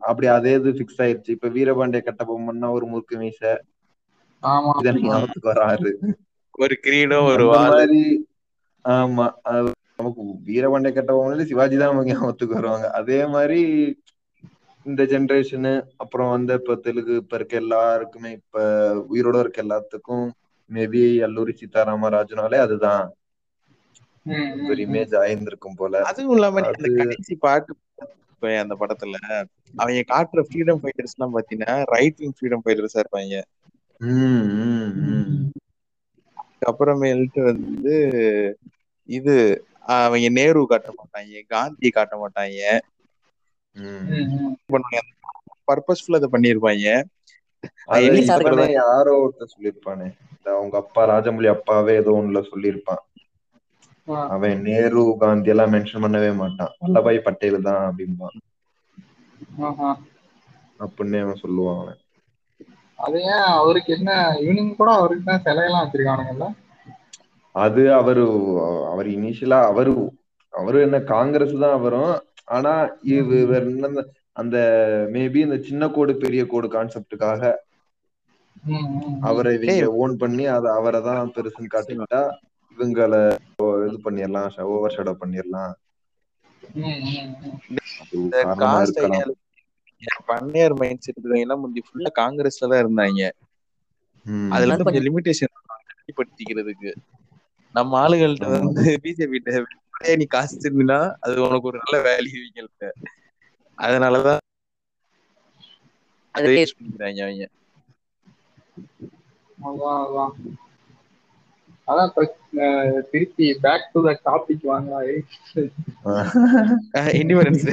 [SPEAKER 3] அப்படி அதே இது ஃபிக்ஸ் ஆயிருச்சு. இப்ப வீரபாண்டிய கட்டபொம்மன்னா ஒரு முறுக்கு மீச. ஞாபகத்துக்கு வராரு
[SPEAKER 1] ஒரு கிரீடம் ஒரு
[SPEAKER 3] மாதிரி ஆமா. நமக்கு வீரபாண்டிய கட்டபொம்மன்ல சிவாஜி தான் நமக்கு ஞாபகத்துக்கு வருவாங்க. அதே மாதிரி இந்த ஜெனரேஷனு அப்புறம் வந்து இப்ப தெலுங்கு இப்ப இருக்க எல்லாருக்குமே இப்ப உயிரோட இருக்க எல்லாத்துக்கும் மேபி அல்லூரி சீதாராம ராஜுனாலே அதுதான். ஒரு இமேஜ் ஆயிருந்திருக்கும் போல.
[SPEAKER 1] அதுவும் இல்லாம அந்த கடைசி பாட்டு அந்த படத்துல அவங்க காட்டுற ஃப்ரீடம் ஃபைட்டர்ஸ் எல்லாம் பாத்தீங்கன்னா ரைட் விங் ஃப்ரீடம் ஃபைட்டர்ஸா இருப்பாங்க. அப்புறமேல்ட்டு வந்து இது அவங்க நேரு காட்ட மாட்டாங்க காந்தி காட்ட மாட்டாங்க. பர்பஸ்ஃபுல்லா அதை பண்ணிருப்பாங்க
[SPEAKER 3] யாரோ ஒருத்தர் சொல்லியிருப்பானே. அவங்க அப்பா ராஜமௌழி அப்பாவே ஏதோ ஒண்ணுல சொல்லியிருப்பான். அவன் நேரு காந்தி எல்லாம் மென்ஷன் பண்ணவே மாட்டான் வல்லபாய் பட்டேல் தான் அப்படிம்பான்
[SPEAKER 2] ஆஹா.
[SPEAKER 3] அப்படின்னு அவன் சொல்லுவான் அவன்
[SPEAKER 2] அது ஏன் அவருக்கு என்ன ஈவினிங் கூட அவருக்கு தான் சிலையெல்லாம் வச்சிருக்கானுங்கல்ல
[SPEAKER 3] அது அவரு அவர் இனிஷியலா அவரு அவரு என்ன காங்கிரஸ் தான் வரும் ஆனா இவ- இவர் என்ன அந்த மேபி இந்த சின்ன கோடு பெரிய கோடு கான்செப்டுக்காக. அவரை. ஓன் பண்ணி அதை அவரை தான் பெருசுன்னு காட்டிக்கிட்டா இவங்கள இது பண்ணிடலாம் ஓவர் ஷேடோ பண்ணிடலாம்
[SPEAKER 1] பண்ணையார் மைண்ட் செட் எல்லாம் முந்தி ஃபுல்லா காங்கிரஸ்ல தான் இருந்தாங்க.
[SPEAKER 3] ம்.
[SPEAKER 1] அதுல இருந்து கொஞ்சம் லிமிடேஷன் வெளிப்படுத்திக்கிறதுக்கு நம்ம ஆளுகள்ட்ட வந்து பிஜேபி நீ காசு திருந்தினா அது உனக்கு ஒரு நல்ல வேல்யூ இவங்கள்ட்ட. அதனாலதான் அதை யூஸ் பண்ணிக்கிறாங்க அவங்க.
[SPEAKER 2] அதான் திருப்பி பேக் டு த டாபிக் வாங்க
[SPEAKER 1] இண்டிபெண்டன்ஸ்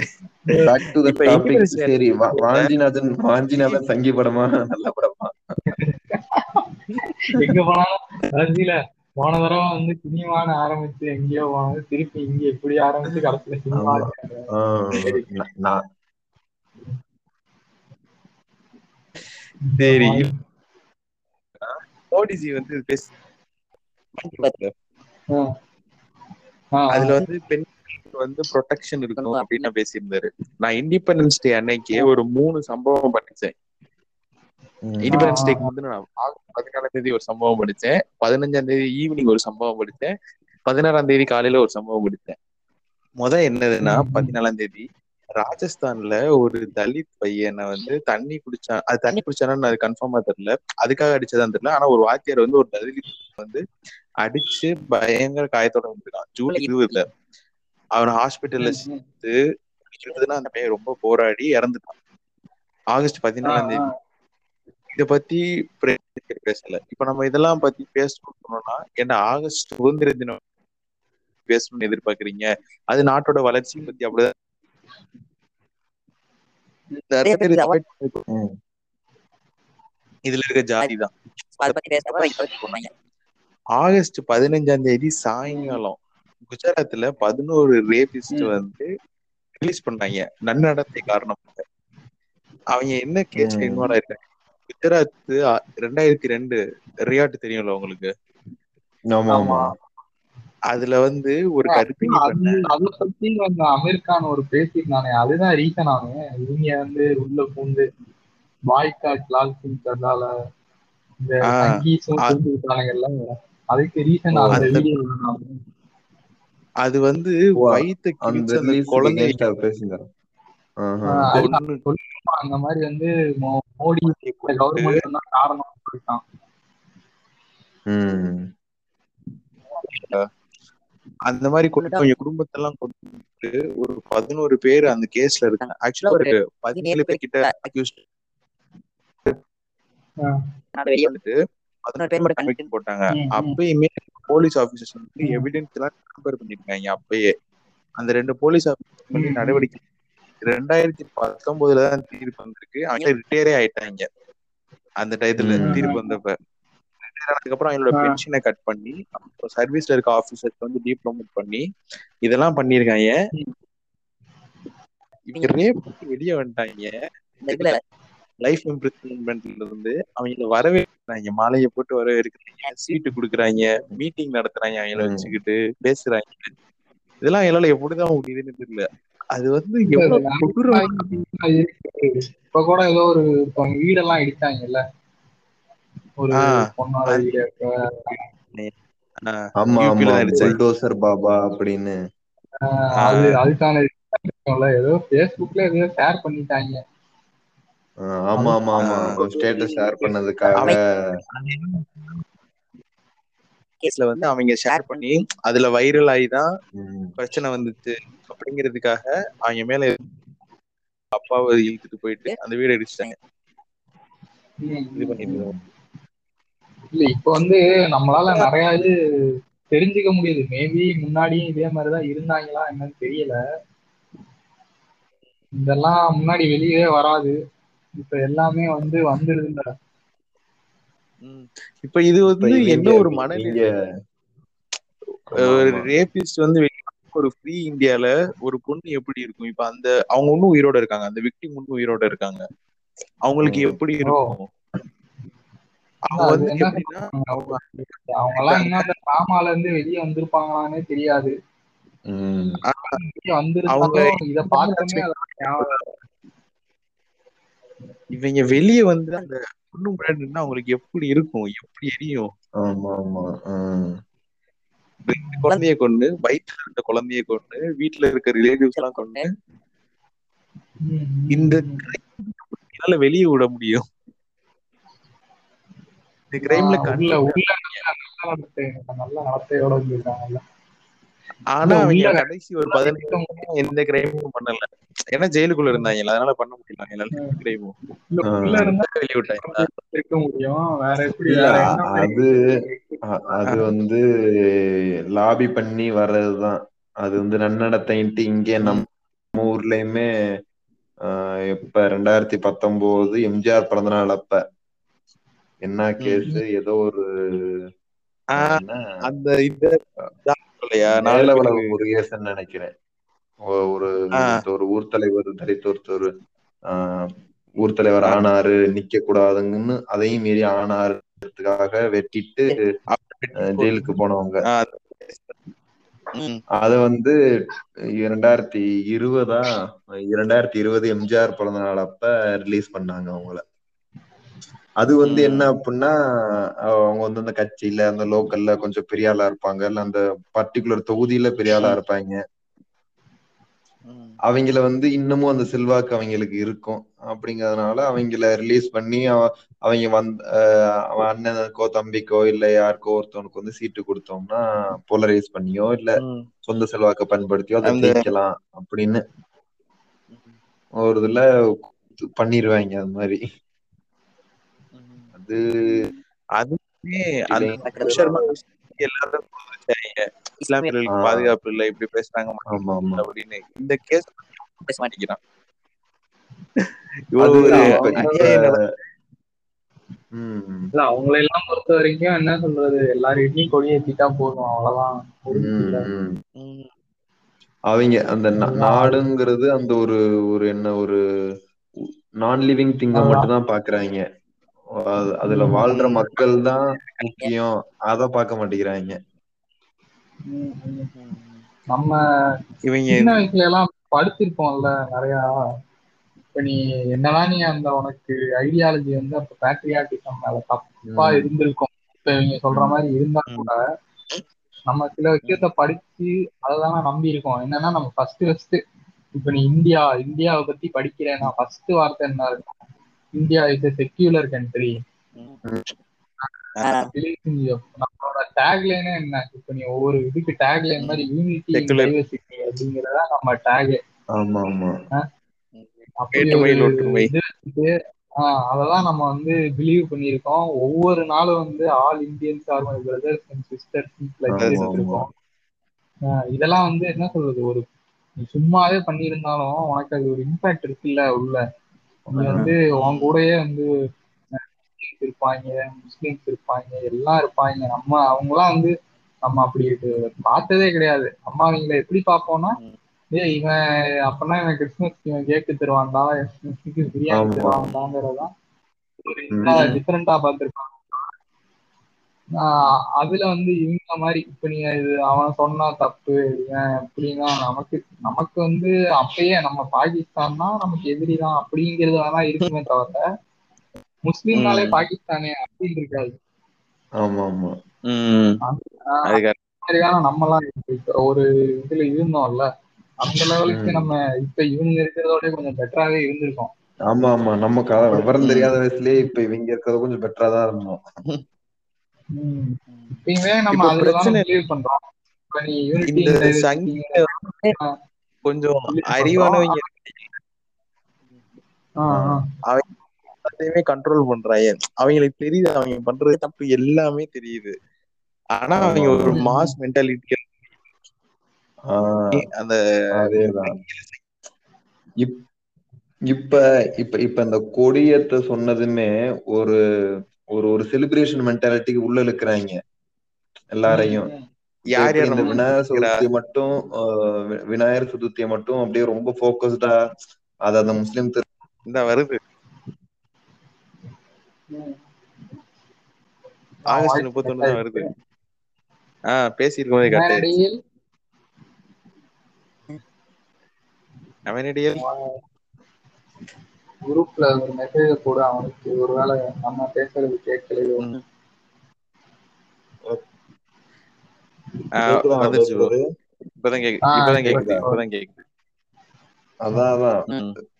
[SPEAKER 3] பேக் டு த
[SPEAKER 1] இப்ப
[SPEAKER 3] டாபிக்
[SPEAKER 1] Independence Day
[SPEAKER 3] சரி வாஞ்சிநாதன் வாஞ்சிநாதன் சங்கி படமா? நல்ல படமா?
[SPEAKER 2] எங்க போனாலும் போன தடவை வந்து சினிமான்னு ஆரம்பிச்சு எங்கேயோ போனது திருப்பி இங்க எப்படி ஆரம்பிச்சு கடைசியில சினிமா
[SPEAKER 1] சரி மோடிஜி வந்து பேச அதுல வந்து பெண்களுக்கு வந்து ப்ரொடெக்ஷன் இருக்கும் அப்படின்னு பேசியிருந்தாரு. நான் இண்டிபெண்டன்ஸ் டே அன்னைக்கு ஒரு மூணு சம்பவம் படிச்சேன் இண்டிபெண்டன்ஸ் டேக்கு வந்து நான் பதினாலாம் தேதி ஒரு சம்பவம் படிச்சேன் பதினஞ்சாம் தேதி ஈவினிங் ஒரு சம்பவம் படிச்சேன் பதினாறாம் தேதி காலையில ஒரு சம்பவம் படிச்சேன் முத என்னதுன்னா. பதினாலாம் தேதி ராஜஸ்தான்ல ஒரு தலித் பையனை வந்து தண்ணி குடிச்சா அது தண்ணி குடிச்சானு அது கன்ஃபார்மா தெரியல. அதுக்காக அடிச்சதான் தெரியல. ஆனா ஒரு வாத்தியார் வந்து ஒரு தலித் வந்து அடிச்சு பயங்கர காயத்தோட வந்துருக்கான் ஜூன் இருபதுல. அவனை ஹாஸ்பிட்டல்ல. சேர்த்து இருந்ததுன்னா அந்த பையன் ரொம்ப போராடி இறந்துட்டான். ஆகஸ்ட் பதினாலாம். தேதி. இத பத்தி பேசல. இப்ப நம்ம இதெல்லாம் பத்தி பேசணும்னா என்ன ஆகஸ்ட் சுதந்திர தினம் பேசணும்னு எதிர்பார்க்கறீங்க? அது நாட்டோட வளர்ச்சி பத்தி அப்படிதான் இதுல இருக்க ஜாதி தான்.
[SPEAKER 4] அதை பத்தி பேசுறப்ப
[SPEAKER 1] ஆகஸ்ட் பதினஞ்சாம் தேதி சாயங்காலம் குஜராத்ல பதினோரு ரேபிஸ்ட். வந்து ரிலீஸ் பண்ணாங்க. நன்னடத்தை காரணமாக. அவங்க என்ன கேஸ்ல. இன்வால்வ் ஆயிருக்காங்க? குஜராத் ரெண்டாயிரத்தி ரெண்டு ரியாட் தெரியும்ல உங்களுக்கு?
[SPEAKER 3] ஆமா ஆமா.
[SPEAKER 1] அதுல வந்து ஒரு கர்ப்பிணி
[SPEAKER 2] அது பத்தி அந்த அமீர் கான் ஒரு பேசியிருந்தானே அதுதான் ரீசன் ஆகும் இவங்க வந்து உள்ள பூந்து பாய்காட் லால் சிங் சர்தால இந்த அதுக்கு ரீசன்
[SPEAKER 1] அது வந்து வயித்தை
[SPEAKER 3] அந்த ஆஹா.
[SPEAKER 1] கொன்னு
[SPEAKER 2] அந்த மாதிரி வந்து மோ- மோடி கவர்மெண்ட் தான் காரணம்
[SPEAKER 3] ம்.
[SPEAKER 1] அந்த மாதிரி கொண்டு அவங்க குடும்பத்தெல்லாம் கொண்டு ஒரு பதினோரு பேர் அந்த கேஸ்ல இருக்காங்க. ஆக்சுவலா ஒரு பதினேழு பேர். கிட்ட அக்யூஸ்ட்
[SPEAKER 4] பதினோரு பேர் மட்டும்
[SPEAKER 1] போட்டாங்க. அப்பயுமே போலீஸ் ஆபீசர்ஸ் வந்து. எவிடன்ஸ் எல்லாம் கம்பேர் பண்ணிருக்காங்க அப்பயே. அந்த ரெண்டு போலீஸ் ஆபீசர். நடவடிக்கை ரெண்டாயிரத்தி பத்தொன்பதுல தான் தீர்ப்பு வந்திருக்கு. அவங்க ரிட்டையரே ஆயிட்டாங்க. அந்த டயத்துல. தீர்ப்பு வந்தப்ப. ஆனதுக்கப்புறம் அவங்களோட
[SPEAKER 2] ஆ.
[SPEAKER 1] பென்ஷனை கட் பண்ணி சர்வீஸ்ல இருக்க ஆபீசர்ஸ் வந்து டீப்ளோமேட் பண்ணி இதெல்லாம் பண்ணிருக்காங்க. இவங்க ரேப் வெளியே வந்துட்டாங்க லைஃப் இம்ப்ரிசன்மெண்ட்ல இருந்து அவங்கள வரவேற்கிறாங்க மாலையை போட்டு வரவேற்கிறாங்க சீட்டு கொடுக்குறாங்க மீட்டிங் நடத்துறாங்க அவங்கள. வச்சுக்கிட்டு பேசுறாங்க இதெல்லாம் என்னால எப்படிதான் முடியுதுன்னு தெரியல அது வந்து.
[SPEAKER 2] இப்ப கூட ஏதோ ஒரு வீடெல்லாம் இடிச்சாங்கல்ல ஒரு
[SPEAKER 3] பாபா அப்படின்னு.
[SPEAKER 2] அது அதுக்கான ஏதோ Facebookல ஏதோ ஷேர் பண்ணிட்டாங்க.
[SPEAKER 3] ஆமா ஆமா ஆமா. ஸ்டேட்டஸ் ஷேர் பண்ணதுக்காக.
[SPEAKER 1] கேஸ்ல வந்து அவங்க ஷேர் பண்ணி அதுல வைரல் ஆகி தான்
[SPEAKER 3] ம்,
[SPEAKER 1] பிரச்சனை வந்துச்சு. அப்படிங்கிறதுக்காக அவங்க மேல அப்பாவை இழுத்துட்டு போயிட்டு அந்த வீடு அடிச்சிட்டாங்க. இது பண்ணிட்டு.
[SPEAKER 2] இல்ல இப்ப வந்து நம்மளால நிறைய இது தெரிஞ்சுக்க முடியுது. மேபி முன்னாடியும் இதே மாதிரிதான் இருந்தாங்களா என்னன்னு தெரியல. இதெல்லாம் முன்னாடி வெளியவே வராது. இப்ப எல்லாமே வந்து வந்துடுதுல
[SPEAKER 1] ம். இப்ப இது வந்து என்ன ஒரு மனநிலை. ரேபிஸ்ட் வந்து ஒரு ஃப்ரீ இந்தியால ஒரு பொண்ணு எப்படி இருக்கும்? இப்ப அந்த அவங்க இன்னும் உயிரோட இருக்காங்க. அந்த விக்டிம் இன்னும் உயிரோட இருக்காங்க. அவங்களுக்கு. எப்படி இருக்கும்? அவங்க
[SPEAKER 2] என்ன எல்லாம் இன்னும் அந்த டிராமால இருந்து வெளியே வந்திருப்பாங்களான்னே தெரியாது. இத
[SPEAKER 1] இவங்க வெளிய வந்து அந்த பொண்ணு முன்னாடி நின்னா அவங்களுக்கு எப்படி இருக்கும்? எப்படி எரியும்? குழந்தைய கொண்டு வயிற்றுல இருந்த குழந்தைய கொண்டு வீட்டுல இருக்க ரிலேட்டிவ்ஸ் எல்லாம் கொண்டு இந்த வெளியே விட முடியும். இந்த கிரைம்ல
[SPEAKER 2] ஆஹ் உள்ள நல்ல நடத்தையோட
[SPEAKER 1] ஆனா அவங்க கடைசி ஒரு வருஷம் எந்த கிரைமும் பண்ணல. ஏன்னா ஜெயிலுக்குள்ள இருந்தாங்கல்ல அதனால பண்ண முடியல. கிரைமும்
[SPEAKER 2] இல்ல
[SPEAKER 3] ஆ.
[SPEAKER 2] உள்ள இருந்தா
[SPEAKER 1] வெளியே விட்டாங்க
[SPEAKER 2] இருக்க முடியும்? வேற எப்படி
[SPEAKER 3] இல்ல,
[SPEAKER 2] வேற என்ன
[SPEAKER 3] அது அது வந்து லாபி பண்ணி வர்றதுதான். அது வந்து நன்னடத்தைன்ட்டு இங்கே நம்ம ஊர்லயுமே ஆஹ் இப்ப ரெண்டாயிரத்தி பத்தொன்பது எம்ஜிஆர் பிறந்த நாள் அப்ப என்ன கேஸ் ஏதோ ஒரு
[SPEAKER 1] அந்த இது
[SPEAKER 3] முருகேசன் நினைக்கிறேன். ஒரு. ஒரு ஊர் தலைவர் தலித் ஒருத்தர் ஆஹ் ஊர் தலைவர். ஆனாரு நிக்க கூடாதுங்கன்னு அதையும் மீறி ஆனாருக்காக வெட்டிட்டு ஜெயிலுக்கு போனவங்க. அத வந்து இரண்டாயிரத்தி இருபதா இரண்டாயிரத்தி இருபது எம்ஜிஆர் பிறந்த நாள் அப்ப ரிலீஸ் பண்ணாங்க அவங்கள. அது வந்து. என்ன அப்படின்னா அவங்க வந்து அந்த கட்சியில அந்த லோக்கல்ல கொஞ்சம் பெரிய ஆளா இருப்பாங்க இல்ல அந்த பர்டிகுலர் தொகுதியில பெரிய ஆளா இருப்பாங்க. அவங்கள வந்து இன்னமும் அந்த செல்வாக்கு அவங்களுக்கு இருக்கும் அப்படிங்கறதுனால அவங்கள ரிலீஸ் பண்ணி அவ- அவங்க வந்த அவன் அண்ணனுக்கோ தம்பிக்கோ இல்ல யாருக்கோ ஒருத்தவனுக்கு வந்து சீட்டு கொடுத்தோம்னா போலரைஸ் பண்ணியோ இல்ல. சொந்த செல்வாக்கை பயன்படுத்தியோ அதை ஜெயிக்கலாம் அப்படின்னு ஒரு இதுல பண்ணிருவாங்க அது மாதிரி அது
[SPEAKER 1] அதுவுமே அந்த எல்லாரும். இஸ்லாமியர்களுக்கு. பாதுகாப்பு இல்லை இப்படி பேசுறாங்க அப்படின்னு இந்த கேஸ் பேச மாட்டேங்கிறான்
[SPEAKER 2] இல்ல அவங்களை எல்லாம் பொறுத்த வரைக்கும் என்ன சொல்றது? எல்லார்கிட்டயும் கொடி ஏத்திட்டா போதும் அவ்வளவுதான்.
[SPEAKER 3] அவங்க அந்த நாடுங்கிறது அந்த ஒரு ஒரு என்ன ஒரு நான் லிவிங் திங்க. மட்டும் தான் பாக்குறாங்க. அதுல. வாழ்ற மக்கள் தான் முக்கியம் அத பார்க்க மாட்டேங்கிறாங்க.
[SPEAKER 2] நம்ம
[SPEAKER 1] இவங்க
[SPEAKER 2] சின்ன வயசுல எல்லாம் படிச்சிருப்போம்ல நிறைய இப்ப நீ என்னதான் நீ அந்த உனக்கு ஐடியாலஜி வந்து அப்ப பேட்ரியாட்டிசம் மேல தப்பா இருந்திருக்கும் இப்ப இவங்க சொல்ற மாதிரி இருந்தா. கூட நம்ம சில விஷயத்த படிச்சு அததானே நம்பி இருக்கோம் என்னன்னா நம்ம ஃபர்ஸ்ட் ஃபர்ஸ்ட் இப்ப நீ இந்தியா இந்தியாவை பத்தி படிக்கிறேன்னா ஃபர்ஸ்ட் வார்த்தை என்ன இருக்கும் India is a secular country நம்மளோட டேக்லைனே என்ன? இப்ப நீ ஒவ்வொரு இதுக்கு டேக்லைன் மாதிரி யூனிட்டி
[SPEAKER 1] Secular.
[SPEAKER 2] டைவர்சிட்டி அப்படிங்கறதா நம்ம டேக்
[SPEAKER 3] ஆமா ஆமா.
[SPEAKER 2] அதெல்லாம் நம்ம வந்து பிலீவ் பண்ணியிருக்கோம். ஒவ்வொரு நாளும் வந்து all Indians are my brothers and sisters இருக்கோம். இதெல்லாம் வந்து என்ன சொல்றது? ஒரு சும்மாவே பண்ணியிருந்தாலும் உனக்கு அது ஒரு இம்பாக்ட் இருக்குல்ல உள்ள. வந்து உன் கூடயே வந்து இருப்பாங்க முஸ்லீம்ஸ் இருப்பாங்க எல்லாம் இருப்பாங்க நம்ம அவங்கலாம் வந்து நம்ம அப்படி பார்த்ததே கிடையாது அம்மா அவங்கள எப்படி பார்ப்போம்னா ஏய் இவன் அப்பனா இவன் கிறிஸ்துமஸ் இவன் கேக்கு தருவான்டா கிறிஸ்துமஸ்க்கு பிரியாணி. தருவான்டாங்கிறதான். டிஃப்ரெண்டா பார்த்திருப்பாங்க அதுல வந்து இவங்க மாதிரி இப்ப நீங்க இது அவன் சொன்னா தப்பு இவன் எப்படின்னா நமக்கு நமக்கு வந்து அப்பயே நம்ம பாகிஸ்தான்னா நமக்கு எதிரி தான் அப்படிங்கிறது வேணா இருக்குமே தவிர முஸ்லீம்னாலே. பாகிஸ்தானே அப்படின்னு இருக்காது
[SPEAKER 3] ஆமா ஆமா
[SPEAKER 2] மாதிரியான ஒரு இதுல இருந்தோம்ல அந்த லெவலுக்கு. நம்ம இப்ப இவங்க இருக்கிறதோட கொஞ்சம் பெட்டராவே இருந்திருக்கோம்
[SPEAKER 3] ஆமா ஆமா நம்ம விவரம். தெரியாத வயசுலயே இப்ப இவங்க இருக்கிறது கொஞ்சம் பெட்டரா தான் இருந்தோம்
[SPEAKER 2] நம்ம அதுலதான்
[SPEAKER 1] கொஞ்சம் அறிவானவங்க எல்லாத்தையுமே கண்ட்ரோல் பண்றாங்க அவங்களுக்கு தெரியுது அவங்க பண்றது தப்பு எல்லாமே தெரியுது. ஆனா அவங்க ஒரு. மாஸ் மென்டாலிட்டி அந்த
[SPEAKER 3] அதேதான். இப் இப்ப இப்ப இப்ப இந்த கொடியத்தை சொன்னதுமே ஒரு ஒரு ஒரு செலிப்ரேஷன் மென்டாலிட்டிக்கு உள்ள இழுக்கிறாங்க. எல்லாரையும்.
[SPEAKER 1] யார் யார்
[SPEAKER 3] விநாயகர் சதுர்த்தி மட்டும் விநாயகர் சதுர்த்தியை மட்டும் அப்படியே ரொம்ப போக்கஸ்டா அது அந்த முஸ்லிம்
[SPEAKER 1] இந்த வருது. ஆகஸ்ட் முப்பத்தொன்னு தான் வருது. ஆஹ் பேசியிருக்கும் போதே கட்டு. அவனடியல்
[SPEAKER 2] குரூப்ல ஒரு மெசேஜ் போட அவனுக்கு ஒருவேளை நம்ம பேசுறது கேட்கலையோ.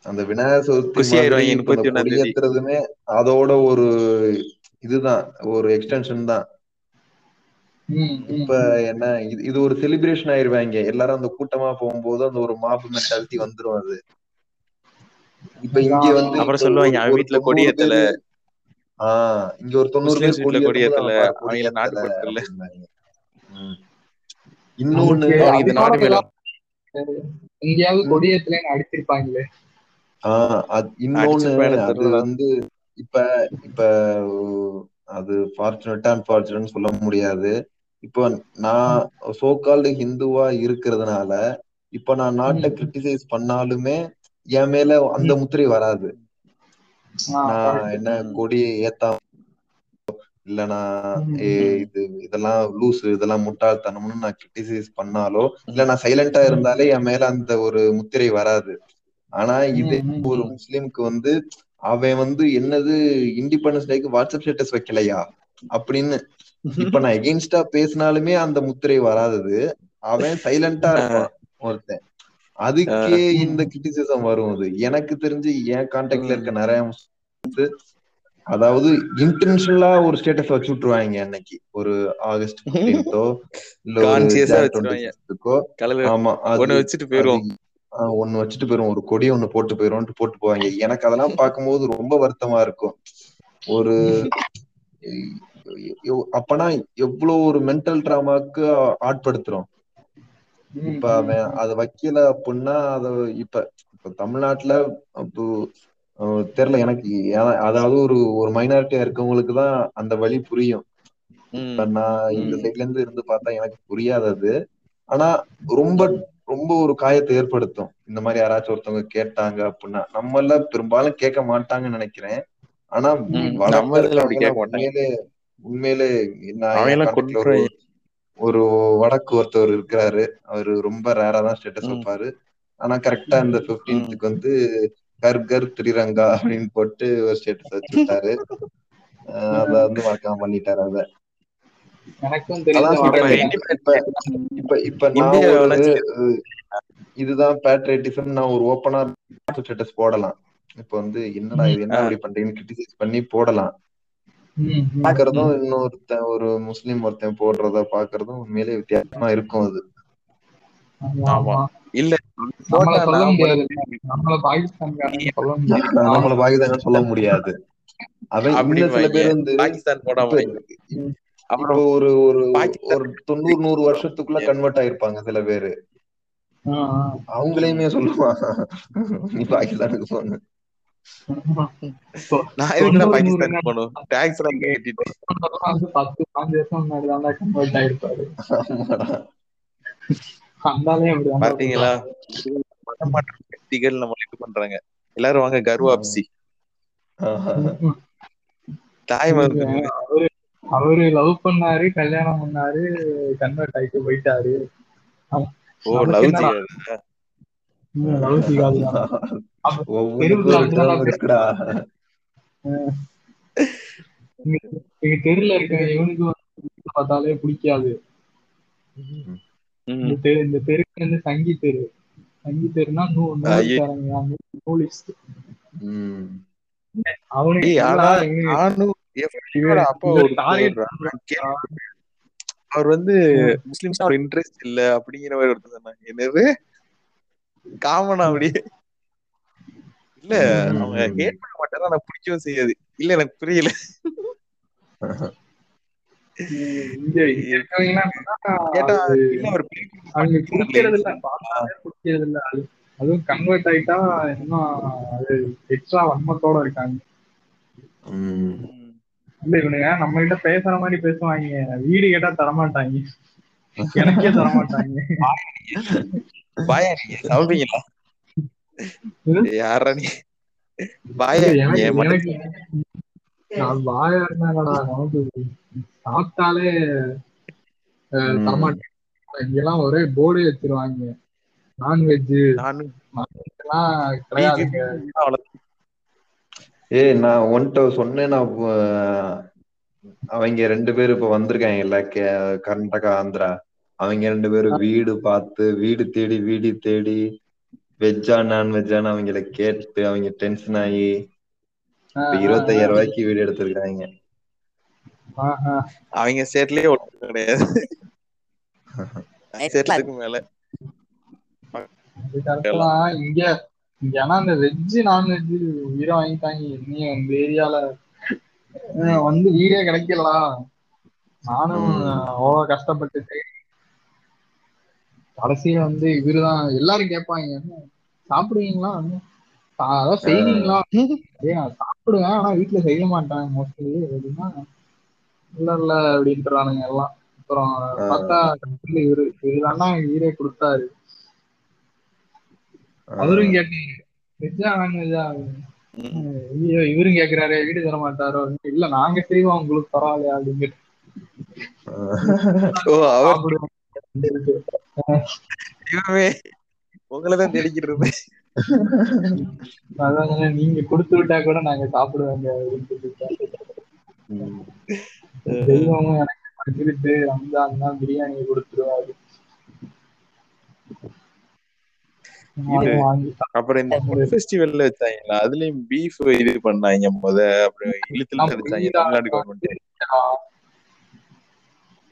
[SPEAKER 3] அந்த விநாயகர் சதுர்த்தி அதோட ஒரு இதுதான் ஒரு எக்ஸ்டென்ஷன் தான். இப்ப என்ன இது இது ஒரு செலிப்ரேஷன் ஆயிருவாங்க. எல்லாரும் அந்த கூட்டமா போகும்போது அந்த ஒரு மாப் மென்டாலிட்டி வந்துரும் அது. இப்ப இங்க வந்து
[SPEAKER 1] அப்புறம்
[SPEAKER 3] இப்ப
[SPEAKER 1] சொல்லுவாங்க, அவன் வீட்டுல
[SPEAKER 3] தொண்ணூறு
[SPEAKER 1] கொடி ஏத்தல.
[SPEAKER 3] பேரு- ஆஹ் இங்க ஒரு தொண்ணூறு பேர்
[SPEAKER 1] வீட்டுல
[SPEAKER 3] கொடி
[SPEAKER 1] கொடி
[SPEAKER 3] ஏத்தும்போது
[SPEAKER 1] ஏத்தல,
[SPEAKER 3] அவன் பாரு, கொடி
[SPEAKER 1] அவங்கள நாட்டு
[SPEAKER 3] ஏத்தல
[SPEAKER 1] பற்றல.
[SPEAKER 3] அப்படின்னாங்க. ம். இன்னொன்னு
[SPEAKER 1] இது நாடு மேல
[SPEAKER 2] எங்கேயாவது கொடியேத்துலன்னு அடிச்சிருப்பாங்களே
[SPEAKER 3] ஆஹ் அது இன்னொன்னு அது. வந்து இப்ப இப்ப அது ஃபார்ச்சுனேட்டா அன்பார்ச்சுனேட் சொல்ல முடியாது இப்போ நான் சோ கால்டு ஹிந்துவா இருக்கிறதுனால இப்ப நான் நாட்டை. கிரிட்டிசைஸ் பண்ணாலுமே என் மேல அந்த முத்திரை வராது நான். என்ன. கொடியை ஏத்தாம இல்ல நான்
[SPEAKER 2] ம்,
[SPEAKER 3] ஏ,
[SPEAKER 1] ம்.
[SPEAKER 3] இது இதெல்லாம் லூசு இதெல்லாம் முட்டாள்தனம்னு நான் கிரிட்டிசைஸ் பண்ணாலோ இல்ல நான் சைலண்டா இருந்தாலே என் மேல அந்த ஒரு முத்திரை வராது ஆனா இதே ஒரு. முஸ்லிம்க்கு வந்து அவன் வந்து என்னது இண்டிபெண்டன்ஸ் டேக்கு வாட்ஸ்அப் ஸ்டேட்டஸ் வைக்கலையா அப்படின்னு இப்ப நான் எகெயின்ஸ்டா பேசினாலுமே அந்த முத்திரை வராதது அவன் சைலண்டா இருப்பான் ஒருத்தன் அதுக்கே இந்த கிரிட்டிசிசம் வரும் அது. எனக்கு தெரிஞ்சு என் கான்டாக்ட்ல. இருக்க நிறைய அதாவது இன்டென்ஷனலா ஒரு ஸ்டேட்டஸ் வச்சு விட்டுருவாங்க அன்னைக்கு. ஒரு ஆகஸ்ட் 15த்தோ இல்ல ஆமா
[SPEAKER 1] ஒண்ணு வச்சுட்டு போயிருவோம்.
[SPEAKER 3] ஆஹ் ஒண்ணு வச்சுட்டு போயிரும் ஒரு கொடி ஒண்ணு போட்டு போயிரும் போட்டு போவாங்க. எனக்கு அதெல்லாம் பார்க்கும்போது ரொம்ப வருத்தமா இருக்கும். ஒரு அப்பனா எவ்வளவு ஒரு மென்டல் டிராமாக்கு ஆட்படுத்துறோம். இப்ப அவன். அதை வைக்கல அப்படின்னா அத இப்ப இப்ப தமிழ்நாட்டுல அப்போ தெரியல எனக்கு அதாவது ஒரு ஒரு மைனாரிட்டியா இருக்கவங்களுக்கு தான் அந்த வழி புரியும். நான் இந்த. சைட்ல இருந்து இருந்து பார்த்தா எனக்கு புரியாதது ஆனா ரொம்ப. ரொம்ப ஒரு காயத்தை ஏற்படுத்தும் இந்த மாதிரி யாராச்சும் ஒருத்தவங்க கேட்டாங்க அப்படின்னா நம்மள பெரும்பாலும் கேட்க மாட்டாங்கன்னு நினைக்கிறேன் ஆனா
[SPEAKER 1] நம்ம
[SPEAKER 3] உண்மையிலே உண்மையிலே ஒரு வடக்கு ஒருத்தவர் இருக்கிறாரு. அவரு ரொம்ப ரேரா தான் ஸ்டேட்டஸ். வைப்பாரு. ஆனா கரெக்டா இந்த. பிப்டீன்த்துக்கு வந்து கர் கர் திரிரங்கா அப்படின்னு போட்டு ஒரு ஸ்டேட்டஸ் வச்சு விட்டாரு. அத வந்து மறக்காம பண்ணிட்டாரு அத
[SPEAKER 1] இப்ப
[SPEAKER 3] இப்ப நான் இதுதான் பேட்ரியட்டிசம் நான் ஒரு ஓப்பனா ஸ்டேட்டஸ் போடலாம். இப்ப வந்து என்னடா இது என்ன அப்படி பண்றீங்கன்னு கிரிட்டிசைஸ் பண்ணி போடலாம். பாக்குறதும். இன்னொருத்தன் ஒரு முஸ்லீம் ஒருத்தன் போடுறத பாக்குறதும் உண்மையிலே வித்தியாசமா இருக்கும் அது.
[SPEAKER 1] இல்ல
[SPEAKER 2] நம்மள
[SPEAKER 3] பாகிஸ்தான சொல்ல முடியாது. அவன் சில பேர் வந்து
[SPEAKER 1] பாகிஸ்தான் போடாம அப்புறம்
[SPEAKER 3] ஒரு ஒரு ஒரு தொண்ணூறு நூறு வருஷத்துக்குள்ள கன்வெர்ட் ஆயிருப்பாங்க சில பேரு. அவங்களையுமே சொல்லுவான். நீ பாகிஸ்தானுக்கு போன
[SPEAKER 1] நான் எதுக்குடா பாகிஸ்தான் டாக்ஸ் எல்லாம் கட்டிட்டு.
[SPEAKER 2] வந்து வருஷம் முன்னாடி தான் கன்வெர்ட் ஆயிருப்பாரு. அந்தாலே அப்படி
[SPEAKER 1] பாத்தீங்களா? சக்திகள் இது பண்றாங்க. எல்லாரும் வாங்க கர்வாப்சி. தாய்
[SPEAKER 2] அவரு அவரு லவ் பண்ணாரு கல்யாணம் பண்ணாரு கன்வெர்ட் ஆயிட்டு போயிட்டாரு.
[SPEAKER 1] ஓ
[SPEAKER 2] நமக்கு
[SPEAKER 1] லவ்
[SPEAKER 2] எங்க- தெருல இருக்க இவனுக்கு பார்த்தாலே பிடிக்காது இந்த தெரு தெருக்கு வந்து சங்கி தெரு சங்கி தெருனா
[SPEAKER 1] அவர் வந்து முஸ்லிம்ஸ் அவர் இன்ட்ரெஸ்ட் இல்ல அப்படிங்கிற மாதிரி ஒருத்தர் சொன்னாங்க. என்னது? காமனா அப்படியே. இல்ல. அவங்க ஹேட் பண்ண மாட்டாங்க ஆனா பிடிக்கவும் செய்யாது. இல்ல எனக்கு புரியல.
[SPEAKER 2] அதுவும் கன்வெர்ட் ஆயிட்டா இன்னும் எக்ஸ்ட்ரா வன்மத்தோட இருக்காங்க. இல்ல இவனுங்க நம்ம கிட்ட பேசுற மாதிரி பேசுவாங்க. வீடு கேட்டா தரமாட்டாங்க. எனக்கே தரமாட்டாங்க.
[SPEAKER 1] பாயா நீங்க? யாரா நீ பாயா
[SPEAKER 2] நமக்கு சாப்பிட்டாலே இங்கெல்லாம் ஒரே போர்டே வச்சிருவாங்க நான்வெஜ்
[SPEAKER 3] ஏய் நான் உன்கிட்ட சொன்னேன் நான் அவங்க ரெண்டு பேரும் இப்ப வந்திருக்காங்கல்ல கே- கர்நாடகா ஆந்திரா. அவங்க ரெண்டு பேரும் வீடு பார்த்து வீடு தேடி வீடு தேடி வெஜ்ஜா நான்வெஜ்ஜான்னு அவங்கள கேட்டு அவங்க டென்ஷன் ஆகி இப்ப இருபத்தையாயிரம் ரூபாய்க்கு வீடு எடுத்திருக்காங்க.
[SPEAKER 1] அவங்க ஸ்டேட்லயே ஒன்றும் கிடையாது. ஸ்டேட்லுக்கு மேல.
[SPEAKER 2] இங்க இங்க ஆனா இந்த வெஜ் நான்வெஜ் உயிரை வாங்கிட்டாங்க. என்னையும் இந்த ஏரியால. வந்து வீடே கிடைக்கலடா. நானும்
[SPEAKER 3] ம்.
[SPEAKER 2] அவ்வளோ கஷ்டப்பட்டு தேடி கடைசியில வந்து இவருதான் எல்லாரும் கேட்பாங்க "என்ன, சாப்பிடுவீங்களா? அதான் செய்வீங்களா? நான் சாப்பிடுவேன் ஆனா வீட்டுல செய்ய மாட்டேன் மோஸ்ட்லி அப்படின்னா இல்ல இல்ல அப்படின்ட்டுறானுங்க எல்லாம். அப்புறம் பார்த்தா இவரு எனக்கு வீடே கொடுத்தாரு. அவரும் கேட்டீங்க வெஜ்ஜா நான்வெஜ்ஜா. ஐயோ இவரும் கேக்குறாரு வீடு தர மாட்டாரோ? இல்ல நாங்க செய்வோம் உங்களுக்கு பரவாயில்லையா அப்படிங்கிற.
[SPEAKER 1] தெய்வமே உங்களதான் தெரிக்கிறது
[SPEAKER 2] அதான் நீங்க கொடுத்து விட்டா கூட நாங்க சாப்பிடுவாங்க. தெய்வமும் எனக்கு பகிர்ந்து ரம்ஜான் தான் பிரியாணி கொடுத்துருவாரு
[SPEAKER 1] அப்புறம் இந்த ஃபெஸ்டிவல்ல வச்சாங்களா? அதுலயும் பீஃப் இது பண்ணாங்க முத. அப்புறம் இழுத்துல வச்சாங்க தமிழ்நாடு கவர்மெண்ட்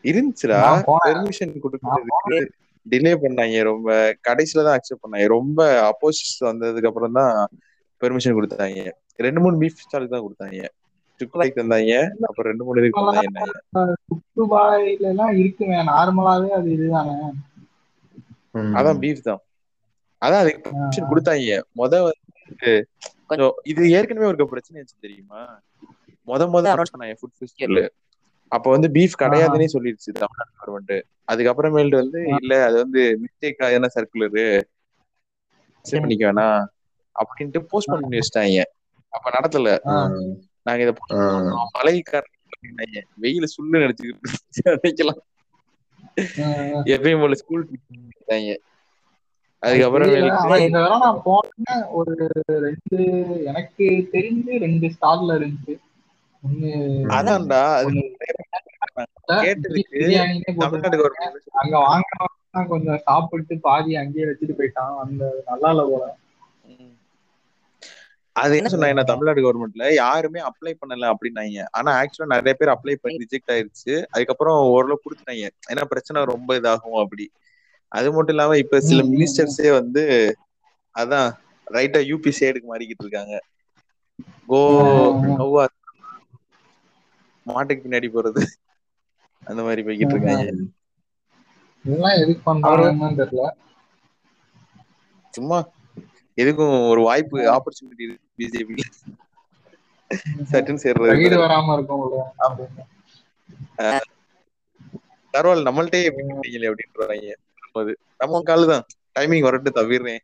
[SPEAKER 1] இருந்துச்சுடா. பெர்மிஷன் கொடுக்கறதுக்கு டிலே பண்ணாங்க ரொம்ப கடைசில தான் அக்செப்ட் பண்ணாங்க. ரொம்ப அப்போசிட்ஸ் வந்ததுக்கு அப்புறம் தான் பெர்மிஷன் கொடுத்தாங்க. ரெண்டு மூணு பீஃப் ஸ்டால் தான் கொடுத்தாங்க. சுக்குலைக்கு தந்தாங்க அப்புறம் ரெண்டு மூணு இதுக்கு தந்தாங்க
[SPEAKER 2] துபாயில எல்லாம் இருக்குங்க நார்மலாவே அது இதுதானே?
[SPEAKER 1] அதான் பீஃப் தான். அதான் அதுக்கு பெர்மிஷன் கொடுத்தாங்க. முத வந்து கொஞ்சம் இது ஏற்கனவே ஒரு பிரச்சனை ஆச்சு தெரியுமா? முத முத அனௌன்ஸ் பண்ணாங்க ஃபுட் ஃபெஸ்டிவல் அப்ப வந்து பீஃப் கிடையாதுன்னே சொல்லிடுச்சு தமிழ்நாடு கவர்மெண்ட் அதுக்கப்புறமேல்ட்டு வந்து இல்ல அது வந்து மிஸ்டேக் ஆன சர்க்குலரு பண்ணிக்க வேணாம். அப்படின்ட்டு போஸ்ட் பண்ணி வச்சிட்டாங்க. அப்ப நடத்தல. நாங்க இத மழை காரணம் வெயில சுள்ளு நினைச்சுக்கிட்டு அன்னைக்கெல்லாம் எப்பயும் போல ஸ்கூல் அதுக்கப்புறம்
[SPEAKER 2] ஒரு ரெண்டு எனக்கு தெரிஞ்சு ரெண்டு ஸ்டால்ல இருந்துச்சு.
[SPEAKER 1] அதான்டா
[SPEAKER 2] அங்க வாங்கினவன் கொஞ்சம் சாப்பிட்டு பாதி அங்கேயே வச்சுட்டு போயிட்டான். அந்த நல்லா இல்ல போல.
[SPEAKER 1] அது என்ன சொன்னாங்க தமிழ்நாடு கவர்மெண்ட்ல யாருமே அப்ளை பண்ணல அப்படின்னாங்க. ஆனா ஆக்சுவலா நிறைய பேர் அப்ளை பண்ணி ரிஜெக்ட் ஆயிருச்சு. அதுக்கப்புறம் ஓரளவு கொடுத்துட்டாங்க. ஏன்னா பிரச்சனை ரொம்ப இதாகும் அப்படி. அது மட்டும் இல்லாம இப்ப சில மினிஸ்டர்ஸே வந்து அதான் ரைட்டா யூபி சைடுக்கு மாறிக்கிட்டு இருக்காங்க. கோ மாட்டுக்கு பின்னாடி போறது. அந்த மாதிரி போய்கிட்டு இருக்காங்க.
[SPEAKER 2] இதெல்லாம் எதுக்கு பண்றாங்கன்னு தெரியல.
[SPEAKER 1] சும்மா எதுக்கும் ஒரு வாய்ப்பு ஆப்பர்ச்சுனிட்டி இருக்கு பிஜேபி சட்டுன்னு சேர்றது.
[SPEAKER 2] வராம இருக்கும்.
[SPEAKER 1] பரவாயில்ல நம்மள்ட்டே அப்படின்றாங்க. நம்ம காலு தான் டைமிங் வரட்டு தவிர்றேன்.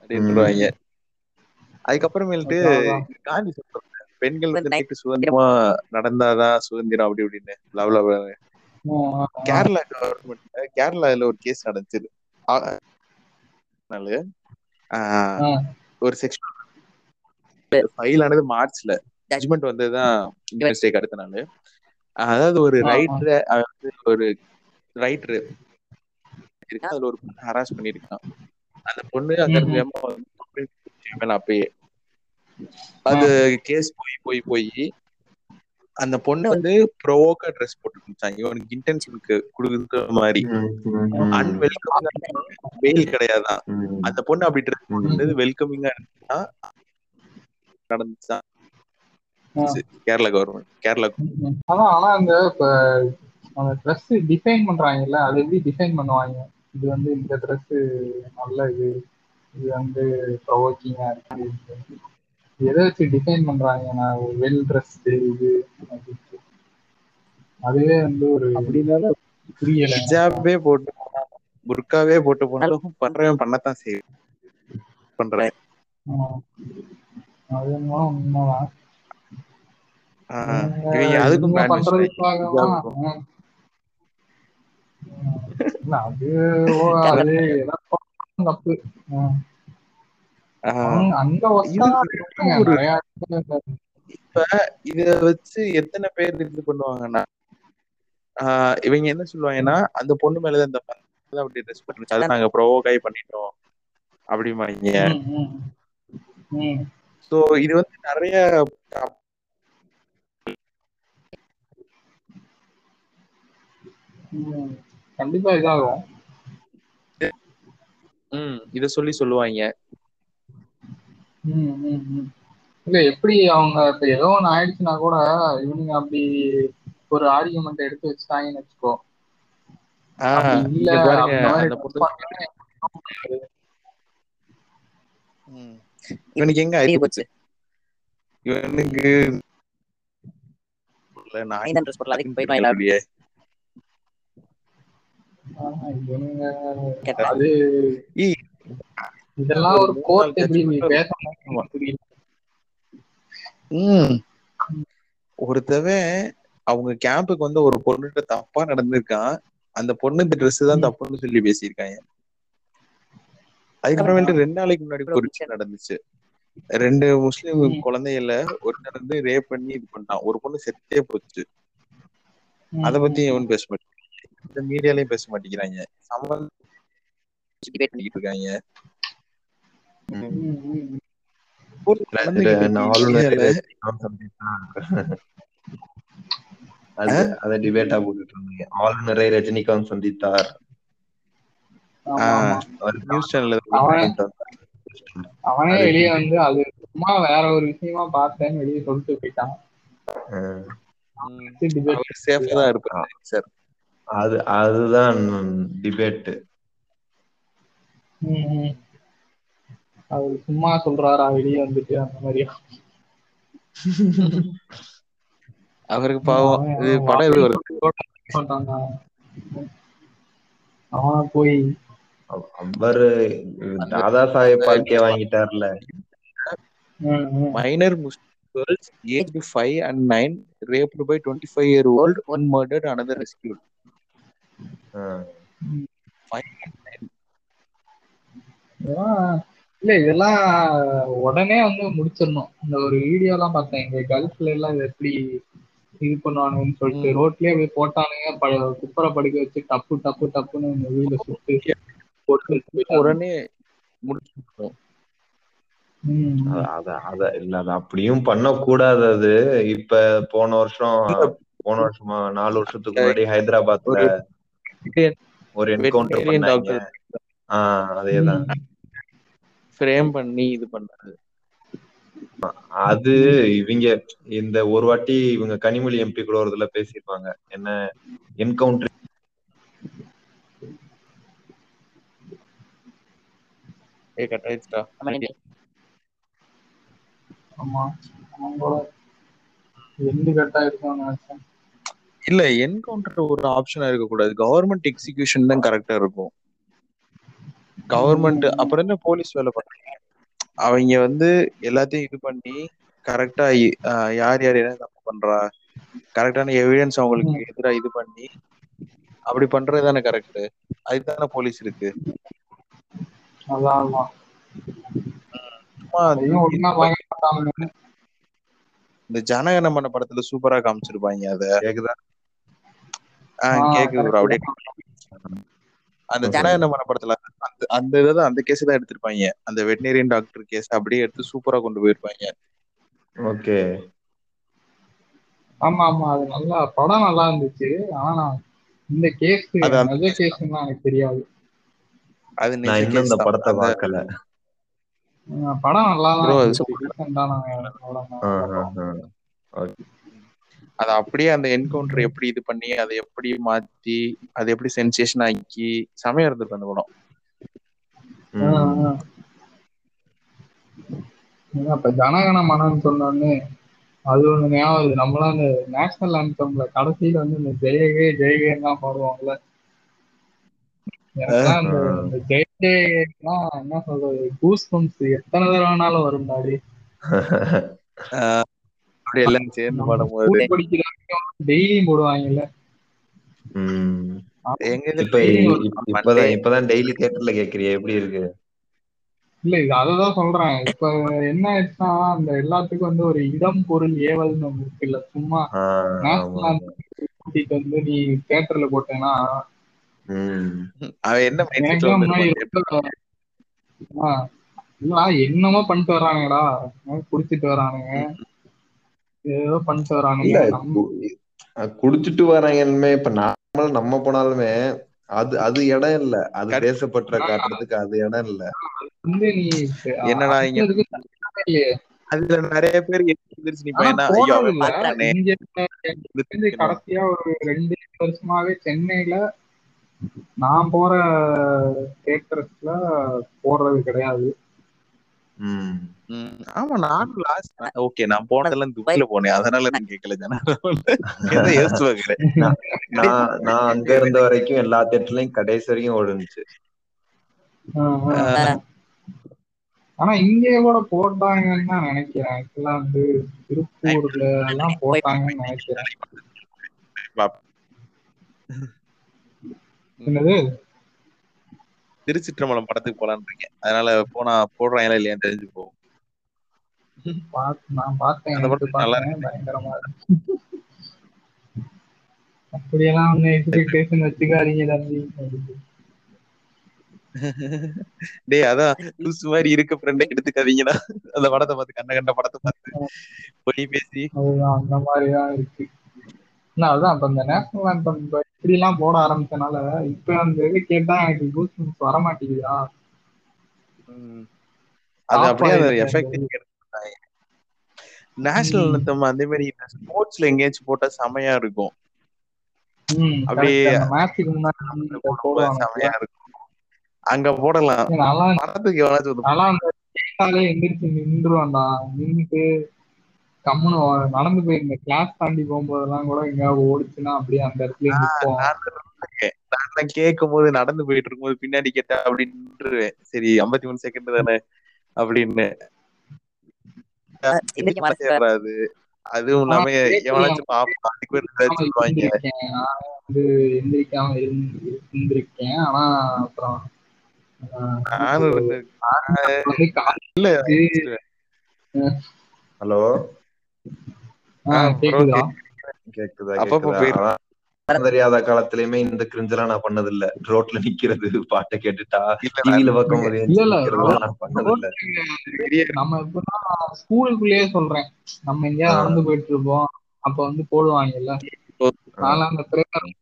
[SPEAKER 1] அப்படின்றாங்க. அதுக்கப்புறமேல்ட்டு காந்தி சொல்றாங்க பெண்கள் வந்து நைட்டு சுதந்திரமா நடந்தாதான் சுதந்திரம் அப்படி இப்படின்னு லவ் லவ் கேரளா கவர்மெண்ட்ல கேரளால ஒரு கேஸ் நடந்துச்சு. ஒரு செக்ஷன் ஃபைல் ஆனது மார்ச்ல. ஜட்மெண்ட் வந்ததுதான் டேக்கு அடுத்த நாள். அதாவது ஒரு. ரைட்டர் ஒரு ரைட்டர் இருக்கான். அதுல ஒரு பொண்ணு ஹராஸ் பண்ணிருக்கான் அந்த பொண்ணு அங்க அப்பயே அது கேஸ் போய் போய் போய் அந்த பொண்ணு வந்து ப்ரோவோக்கா ட்ரெஸ் போட்டு இருந்துச்சான் இவனுக்கு இன்டென்ஷனுக்கு கொடுக்குற மாதிரி. அன்வெல்கம் வெயில் கிடையாதான். அந்த பொண்ணு அப்படி ட்ரெஸ் போட்டு வெல்கமிங்கா இருந்துச்சா நடந்துச்சா
[SPEAKER 2] ஆ.
[SPEAKER 1] கேரளா கவர்மெண்ட் கேரளா.
[SPEAKER 2] அதான் ஆனா அந்த இப்ப அந்த ட்ரெஸ் டிஃபைன் பண்றாங்கல்ல அது எப்படி டிஃபைன் பண்ணுவாங்க? இது வந்து இந்த ட்ரெஸ் நல்ல இது இது வந்து ப்ரொவோக்கிங்கா இருக்கு. எதை வச்சு டிஃபைன் பண்றாங்க? நான் வெல் ட்ரெஸ் இது. அதுவே வந்து ஒரு
[SPEAKER 1] அப்படின்னாலும்
[SPEAKER 2] புரியல.
[SPEAKER 1] ஹிஜாபே போட்டு புர்காவே போட்டு போனாலும் பண்றவன் பண்ணத்தான் செய்யும் பண்றேன்.
[SPEAKER 2] அது உண்மைதான்.
[SPEAKER 1] அதுக்கும்.
[SPEAKER 2] இல்ல, அது தப்பு.
[SPEAKER 1] இப்ப இத வச்சு எத்தனை பேர் இது பண்ணுவாங்கன்னா இவங்க என்ன சொல்லுவாங்கன்னா அந்த பொண்ணு மேலதான் இந்த அப்படி ட்ரெஸ் பண்ணிருச்சு அதை நாங்க ப்ரோவோக்காய் பண்ணிட்டோம். அப்படிமாங்க. சோ இது வந்து நிறைய.
[SPEAKER 2] கண்டிப்பா இதாகும்.
[SPEAKER 1] ம் இத சொல்லி சொல்லுவாங்க.
[SPEAKER 2] இல்ல எப்படி அவங்க இப்ப ஏதோ ஒண்ணு ஆயிடுச்சுன்னா கூட இவனுங்க அப்படி ஒரு ஆர்கியூமெண்ட் எடுத்து வச்சுட்டாங்கன்னு வச்சுக்கோ.
[SPEAKER 1] இவனுக்கு எங்க அறிவு போச்சு? இவனுக்கு இல்ல, நான்
[SPEAKER 4] ஐந்தாம் ட்ரெஸ் அதுக்கு எல்லாரும்.
[SPEAKER 2] அது இதெல்லாம் ஒரு கோர்ட் பேசணும்
[SPEAKER 1] ஒருத்தவன் அவங்க கேம்புக்கு வந்து ஒரு பொண்ணுகிட்ட தப்பா நடந்திருக்கான். அந்த பொண்ணு இந்த ட்ரெஸ் தான். தப்புன்னு சொல்லி பேசியிருக்காங்க. அதுக்கப்புறமேட்டு ரெண்டு நாளைக்கு முன்னாடி ஒரு விஷயம் நடந்துச்சு. ரெண்டு முஸ்லிம். குழந்தைகள ஒருத்தர் வந்து ரேப் பண்ணி இது பண்ணிட்டான். ஒரு பொண்ணு செத்தே போச்சு. அத பத்தி
[SPEAKER 2] ம்,
[SPEAKER 1] எவனும் பேச மாட்டேங்கிறாங்க. இந்த மீடியாலயும் பேச மாட்டேங்கிறாங்க. பண்ணிட்டு இருக்காங்க.
[SPEAKER 3] அது அத டிபேட்டா போட்டுட்டு இருந்தீங்க. ஆளுநரை ரஜினிகாந்த் சந்தித்தார்
[SPEAKER 2] ஆமா ஆமா.
[SPEAKER 3] அவருக்கு
[SPEAKER 1] நியூஸ் சேனல்ல
[SPEAKER 2] அவன் வெளியே வந்து அது சும்மா வேற ஒரு விஷயமா பார்த்தேன்னு வெளியே சொல்லிட்டு போயிட்டான்.
[SPEAKER 1] சேஃபா தான் இருப்பாரு சார்
[SPEAKER 3] அது அதுதான் டிபேட்.
[SPEAKER 2] அவர் சும்மா சொல்றாரா வெளியே வந்துட்டு அந்த மாதிரியா?
[SPEAKER 1] அவருக்கு பாவம். இது படம்
[SPEAKER 2] வாயில
[SPEAKER 1] வருது.
[SPEAKER 2] அவனா போய்
[SPEAKER 3] அவரு Dada Saheb Phalke வாங்கிட்டார்ல.
[SPEAKER 1] Minor Muslim girls aged 5 and 9 raped by 25 year old one murdered another rescued.
[SPEAKER 3] Ah,
[SPEAKER 2] இதெல்லாம் இல்ல இதெல்லாம் உடனே வந்து முடிச்சிடணும். இந்த ஒரு வீடியோ எல்லாம் பார்த்தேன். இங்க கல்ஃப்ல எல்லாம் இது எப்படி இது பண்ணுவானுங்கன்னு சொல்லிட்டு. ரோட்லயே போய் போட்டானுங்க. குப்புற படுக்க வச்சு டப்பு டப்பு டப்புன்னு வீல சுட்டு. போட்டு.
[SPEAKER 1] உடனே முடிச்சிருக்கோம்
[SPEAKER 2] ம்,
[SPEAKER 3] அத- அத அத இல்ல அது அப்படியும் பண்ணக்கூடாது அது. இப்ப போன வருஷம் போன வருஷமா நாலு வருஷத்துக்கு முன்னாடி ஹைதராபாத்ல ஒரு என்கவுண்டர் பண்ணாங்க. ஆஹ் அதேதான்.
[SPEAKER 1] ஃப்ரேம் பண்ணி இது பண்ணாரு
[SPEAKER 3] அது இவங்க இந்த ஒரு வாட்டி இவங்க கனிமொழி எம்பி கூட ஒரு இதுல பேசியிருப்பாங்க. என்ன என்கவுண்டர்
[SPEAKER 1] ஏ கட் ஆயிடுச்சுடா
[SPEAKER 2] ஆமா
[SPEAKER 1] இல்ல என்கவுண்டர் ஒரு ஆப்ஷனா இருக்க கூடாது கவர்மெண்ட் எக்ஸிகியூஷன் தான் கரெக்டா இருக்கும். கவர்மெண்ட் அப்புறம் என்ன போலீஸ் வேலை பண்றாங்க அவங்க வந்து எல்லாத்தையும் இது பண்ணி கரெக்டா யார் யார் என்ன தப்பு பண்றா? கரெக்டான எவிடன்ஸ் அவங்களுக்கு எதிராக இது பண்ணி அப்படி பண்றது தானே கரெக்ட் அதுதானே போலீஸ் இருக்கு. இந்த ஜனகணமன படத்துல சூப்பரா காமிச்சிருப்பாங்க அத.
[SPEAKER 3] கேக்குதா
[SPEAKER 1] ஆஹ் கேக்குது. அப்படியே அந்த ஜனகணமன படத்துல அந்த அந்த இதை அந்த கேஸ் தான் எடுத்திருப்பாங்க. அந்த வெட்டினரியன் டாக்டர் கேஸ் அப்படியே எடுத்து சூப்பரா கொண்டு போயிருப்பாங்க.
[SPEAKER 3] ஓகே
[SPEAKER 2] ஆமா ஆமா. அது நல்லா படம் நல்லா இருந்துச்சு. ஆனா இந்த கேஸ்
[SPEAKER 1] அது அந்த
[SPEAKER 2] நிஜ கேஸ்லாம் எனக்கு தெரியாது.
[SPEAKER 1] அது
[SPEAKER 3] நான் இன்னும் இந்த படத்தை பார்க்கல.
[SPEAKER 2] படம் நல்லா தான்
[SPEAKER 1] அது அப்படியே அந்த என்கவுண்டர் எப்படி இது பண்ணி அதை எப்படி மாத்தி அதை எப்படி சென்சேஷன் ஆக்கி செமையா இருந்திருக்கு அந்த படம்
[SPEAKER 3] ம்.
[SPEAKER 2] ஆஹ் ஆஹ். ஏன்னா இப்ப ஜனகண மனன்னு சொன்னோடனே அது ஒண்ணு ஞாபகம். நம்மளாம் அந்த நேஷனல் ஆந்தம்ல கடைசியில வந்து இந்த ஜெயகே ஜெயகேன்னு தான் பாடுவாங்கல்ல. இந்த ஜெய ஜெயகேலாம் என்ன சொல்றது கூஸ் பம்ப்ஸ் எத்தனை தடவைனாலும் வரும் டாடி
[SPEAKER 1] அப்படி எல்லாம் சேர்ந்து பாடும்போது
[SPEAKER 2] டெய்லியும் போடுவாங்கல்ல.
[SPEAKER 3] ம்.
[SPEAKER 1] எங்க
[SPEAKER 3] இப்பதான் இப்பதான் டெய்லி தியேட்டர்ல கேக்குறியா எப்படி இருக்கு?
[SPEAKER 2] இல்ல இது அததான் சொல்றேன். இப்ப என்ன ஆயிடுச்சுன்னா அந்த எல்லாத்துக்கும் வந்து ஒரு இடம் பொருள் ஏவல்னு ஒண்ணு இருக்குல்ல சும்மா கூட்டிட்டு வந்து நீ தியேட்டர்ல போட்டேன்னா
[SPEAKER 3] ம்.
[SPEAKER 1] அவன் என்ன
[SPEAKER 2] என்னமோ பண்ணிட்டு வர்றாங்கடா குடிச்சிட்டு வரானுங்க ஏதோ பண்ணிட்டு
[SPEAKER 3] இல்ல
[SPEAKER 2] வரானுங்க நம்ம
[SPEAKER 3] கு- அஹ் குடிச்சிட்டு வராங்கன்னு இப்ப நார்மல் நம்ம போனாலுமே அது அது இடம் இல்ல. அது தேசப்பற்ற காட்டுறதுக்கு அது இடம் இல்ல.
[SPEAKER 1] என்னடா. அதுல நிறைய பேர்
[SPEAKER 2] கடைசியா ஒரு ரெண்டு வருஷமாவே சென்னையில நான் போற தியேட்டர்ஸ்ல போடுறது கிடையாது.
[SPEAKER 1] ஆமா நானும் லாஸ்ட் ஓகே நான் போனதெல்லாம் துபாயில போனேன். அதனால நான் கேட்கல ஜனா.
[SPEAKER 3] நான் அங்க இருந்த வரைக்கும் எல்லா தேட்டர்லயும் கடைசி வரைக்கும் ஓடுனுச்சு.
[SPEAKER 2] ஆனா இங்கே கூட போட்டாங்கன்னு தான் நினைக்கிறேன். வந்து திருப்பூர்ல எல்லாம் போட்டாங்கன்னு நினைக்கிறேன். என்னது?
[SPEAKER 1] திருச்சிற்றம்பலம் படத்துக்கு போலான்றீங்க அதனால போனா போடுறாங்களா இல்லையான்னு தெரிஞ்சு போகும்.
[SPEAKER 2] நான் பார்த்தேன்
[SPEAKER 1] அந்த நல்லா
[SPEAKER 2] பார்த்தேன் பயங்கரமா. அப்படியெல்லாம் ஒண்ணு எக்ஸ்பெக்டேஷன் வச்சுக்காதீங்க தம்பி.
[SPEAKER 1] டேய் அதான் லூசு மாதிரி இருக்க ஃப்ரெண்டை எடுத்துக்காதீங்கடா. அந்த படத்தை பார்த்து கண்ட கண்ட படத்தை பார்த்து. போய் பேசி.
[SPEAKER 2] அந்த மாதிரிதான் இருக்கு. இல்ல அதான் இப்ப இந்த நேஷனல் ஆந்தம் இப்படி எல்லாம் போட ஆரம்பிச்சனால இப்ப அந்த இது கேட்டா எனக்கு கூஸ் வர மாட்டேங்குதா.
[SPEAKER 1] அது அப்படியே அந்த எஃபெக்ட் நேஷனல்
[SPEAKER 2] ம்.
[SPEAKER 1] anthem அதே மாதிரி ஸ்போர்ட்ஸ்ல எங்கேயாச்சும் போட்டா செமையா இருக்கும். அப்படியே.
[SPEAKER 2] அந்த
[SPEAKER 1] செமையா இருக்கும். அங்க போடலாம்.
[SPEAKER 2] நல்லா
[SPEAKER 1] படத்துக்கு எவனாச்சும்
[SPEAKER 2] நல்லா அந்த கேட்டாலே எந்திரிச்சு நின்றுவான்டா நின்னுட்டு கம்முன்னு நடந்து போய் இந்த கிளாஸ் தாண்டி போகும்போதெல்லாம் கூட எங்கேயாவது ஓடிச்சுன்னா அப்படியே அந்த இடத்துல நிற்போம்
[SPEAKER 1] நான் கேட்கும் போது நடந்து போயிட்டு இருக்கும்போது பின்னாடி கேட்டா அப்படின்னு சரி ஐம்பத்தி மூணு செகண்ட் தானே அப்படின்னு. அதுவும் இல்லாம. எவனாச்சும்
[SPEAKER 2] நான் வந்து எந்திரிக்காம இருந்து- இருந்திருக்கேன். ஆனா அப்புறம்
[SPEAKER 1] நானும் இல்ல
[SPEAKER 3] ஹலோ? தெரியாத காலத்திலயுமே இந்த கிரிஞ்செல்லாம் நான் பண்ணது இல்ல ரோட்ல நிக்கிறது பாட்டை கேட்டுட்டா டிவில நான்
[SPEAKER 2] நம்ம ஸ்கூலுக்குள்ளேயே சொல்றேன். நம்ம எங்கேயாவது
[SPEAKER 3] ஆ.
[SPEAKER 2] நடந்து போயிட்டு இருப்போம். அப்ப வந்து போடுவாங்கல்ல. நான்லாம் அந்த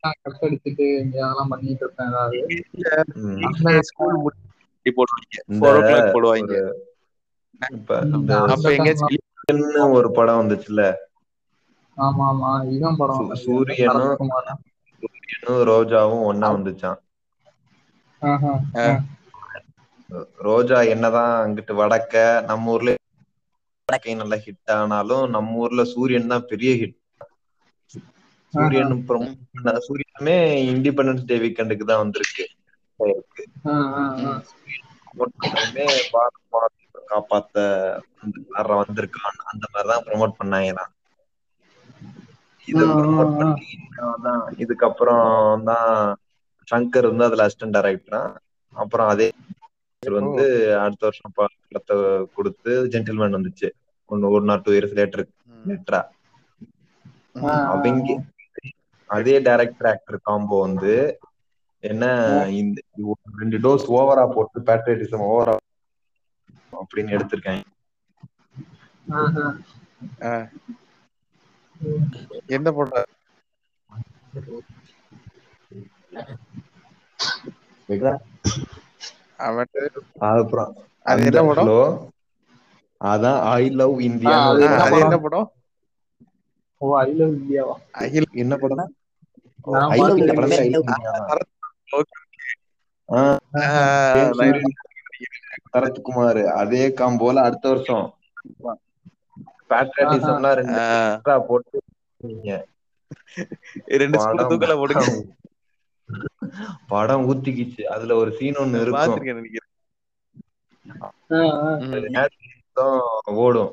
[SPEAKER 2] கட் அடிச்சுட்டு எங்கேயாவதெல்லாம் பண்ணிட்டு இருப்பேன் ஏதாவது.
[SPEAKER 1] போடுவாங்க.
[SPEAKER 3] இப்ப இந்த ஒரு படம் வந்துச்சுல்ல?
[SPEAKER 2] ஆமா ஆமா. இதான் படம்.
[SPEAKER 3] சூ- சூரியனும். சூரியனும் ரோஜாவும் ஒன்னா வந்துச்சான். ரோஜா என்னதான் அங்கிட்டு வடக்க நம்ம ஊர்ல வடக்கை நல்லா ஹிட் ஆனாலும் நம்ம ஊர்ல சூரியன் தான் பெரிய ஹிட் சூரியன் சூரியனுமே இண்டிபெண்டன்ஸ் டே வீக்கெண்டுக்கு தான் வந்திருக்கு. காப்பாத்த வந்திருக்கான் அந்த மாதிரிதான் ப்ரோமோட் பண்ணாங்களாம் இத ப்ரோமோட்
[SPEAKER 2] ஆ.
[SPEAKER 3] பண்ணி தான் இதுக்கப்புறம் தான் சங்கர் வந்து அதுல அசிஸ்டன்ட் டைரக்டரா அப்புறம் அதே வந்து அடுத்த வருஷம் படத்தை கொடுத்து ஜென்டில்மேன் வந்துச்சு. ஒன்னு one or two years later லேட்டரா அவங்க அதே டைரக்டர் ஆக்டர் காம்போ வந்து என்ன இந்த ஒரு ரெண்டு டோஸ் ஓவரா போட்டு பேட்ரியட்டிசம் ஓவரா அப்படின்னு எடுத்திருக்காங்க.
[SPEAKER 2] ஆஹா.
[SPEAKER 1] என்ன படம் அவன்
[SPEAKER 3] அப்புறம்
[SPEAKER 1] அது என்ன படம்?
[SPEAKER 3] அதான் ஐ லவ் இந்தியா
[SPEAKER 2] அது என்ன படம்? ஓ ஐ லவ் இந்தியாவா
[SPEAKER 3] என்ன படம் ஐ லவ் இந்தியா படமே ஐ
[SPEAKER 4] இல்லை.
[SPEAKER 3] லவ் இந்தியா சரத்குமார் அதே காம்போல அடுத்த வருஷம். ரெண்டு போட்டு
[SPEAKER 1] ரெண்டு ஸ்கூல்
[SPEAKER 3] படம்
[SPEAKER 1] தூக்கல போடுங்க.
[SPEAKER 3] படம் ஊத்திக்கிச்சு. அதுல ஒரு சீன் ஒண்ணு இருக்கும். ஓடும்.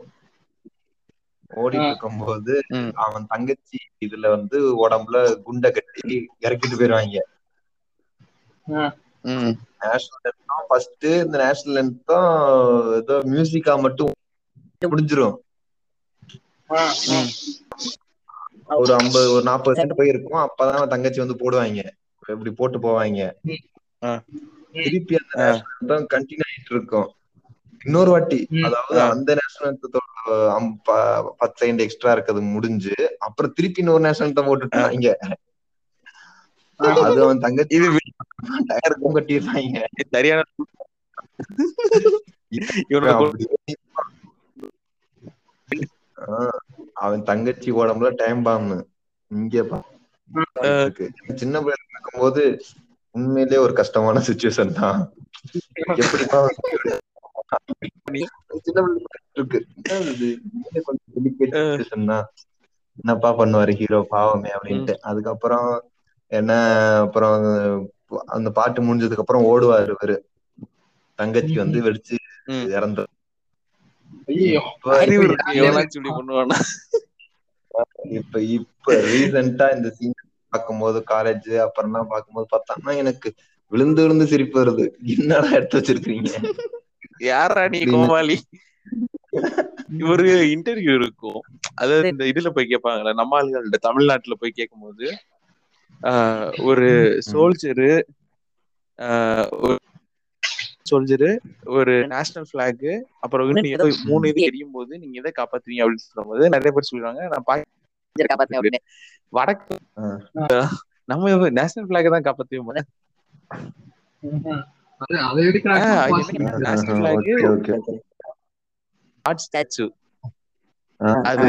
[SPEAKER 3] ஓடிட்டு. இருக்கும்போது. அவன் தங்கச்சி இதுல வந்து உடம்புல குண்டை கட்டி இறக்கிட்டு போயிருவாங்க.
[SPEAKER 1] ம்.
[SPEAKER 3] நேஷனல் தான் ஃபர்ஸ்ட் இந்த நேஷனல் தான் ஏதோ மியூசிக்கா மட்டும் முடிஞ்சிரும். ஒரு ஐம்பது ஒரு நாற்பது சென்ட் போயிருக்கும் அப்பதான் அவன் தங்கச்சி வந்து போடுவாங்க இப்படி போட்டு போவாங்க. திருப்பி அந்த. நேஷனல் தான் கண்டினியூ ஆயிட்டு இருக்கும் இன்னொரு வாட்டி. அதாவது. அந்த நேஷனல் பத்து செகண்ட் எக்ஸ்ட்ரா இருக்கிறது முடிஞ்சு அப்புறம் திருப்பி இன்னொரு நேஷனல் தான் போட்டுட்டாங்க அது அவன் தங்கச்சி டயருக்கும் கட்டிடுறாங்க
[SPEAKER 1] சரியான இவனோட
[SPEAKER 3] அப்படி. ஆ, அவன் தங்கச்சி உடம்புல டைம் பாம் இங்க. சின்ன பிள்ளைங்க இருக்கும்போது உண்மையிலேயே ஒரு கஷ்டமான சுச்சுவேஷன் தான். எப்படிப்பா சின்ன இருக்கு. என்னப்பா பண்ணுவாரு? ஹீரோ பாவமே அப்படின்ட்டு. அதுக்கப்புறம் என்ன அப்புறம் அந்த பாட்டு முடிஞ்சதுக்கு அப்புறம் ஓடுவாரு இவரு. தங்கச்சி வந்து வெடிச்சு. இறந்து.
[SPEAKER 2] ஐயோ
[SPEAKER 3] இப்ப
[SPEAKER 2] இப்ப
[SPEAKER 1] இருக்கு
[SPEAKER 2] யாரு
[SPEAKER 1] எவ்வளவு இப்படி பண்ணுவானா
[SPEAKER 3] இப்ப இப்ப ரீசெண்டா இந்த சீன் பார்க்கும்போது காலேஜ் அப்புறம்லாம் பார்க்கும்போது பார்த்தாங்கன்னா எனக்கு விழுந்து விழுந்து சிரிப்பு வருது. என்னடா எடுத்து வச்சிருக்கீங்க
[SPEAKER 1] யாரா நீ. கோமாளி? ஒரு இன்டர்வியூ இருக்கும். அதாவது இந்த இதுல போய் கேட்பாங்கல்ல நம்ம ஆளுங்கள்ட்ட தமிழ்நாட்டுல போய் கேட்கும்போது ஆஹ், ஒரு சோல்ஜரு ஒரு சோல்ஜரு ஒரு நேஷனல் பிளாக் அப்புறம் ஏதோ மூணு இது எரியும் போது நீங்க எதை காப்பாத்துவீங்க அப்படின்னு சொல்லும்போது நிறைய பேர் சொல்லுவாங்க நான்
[SPEAKER 4] அப்படின்னு.
[SPEAKER 1] வடக்கு நம்ம நேஷனல் பிளாக் தான் காப்பாத்துவோம் நேஷனல் ஸ்டாச்சு அது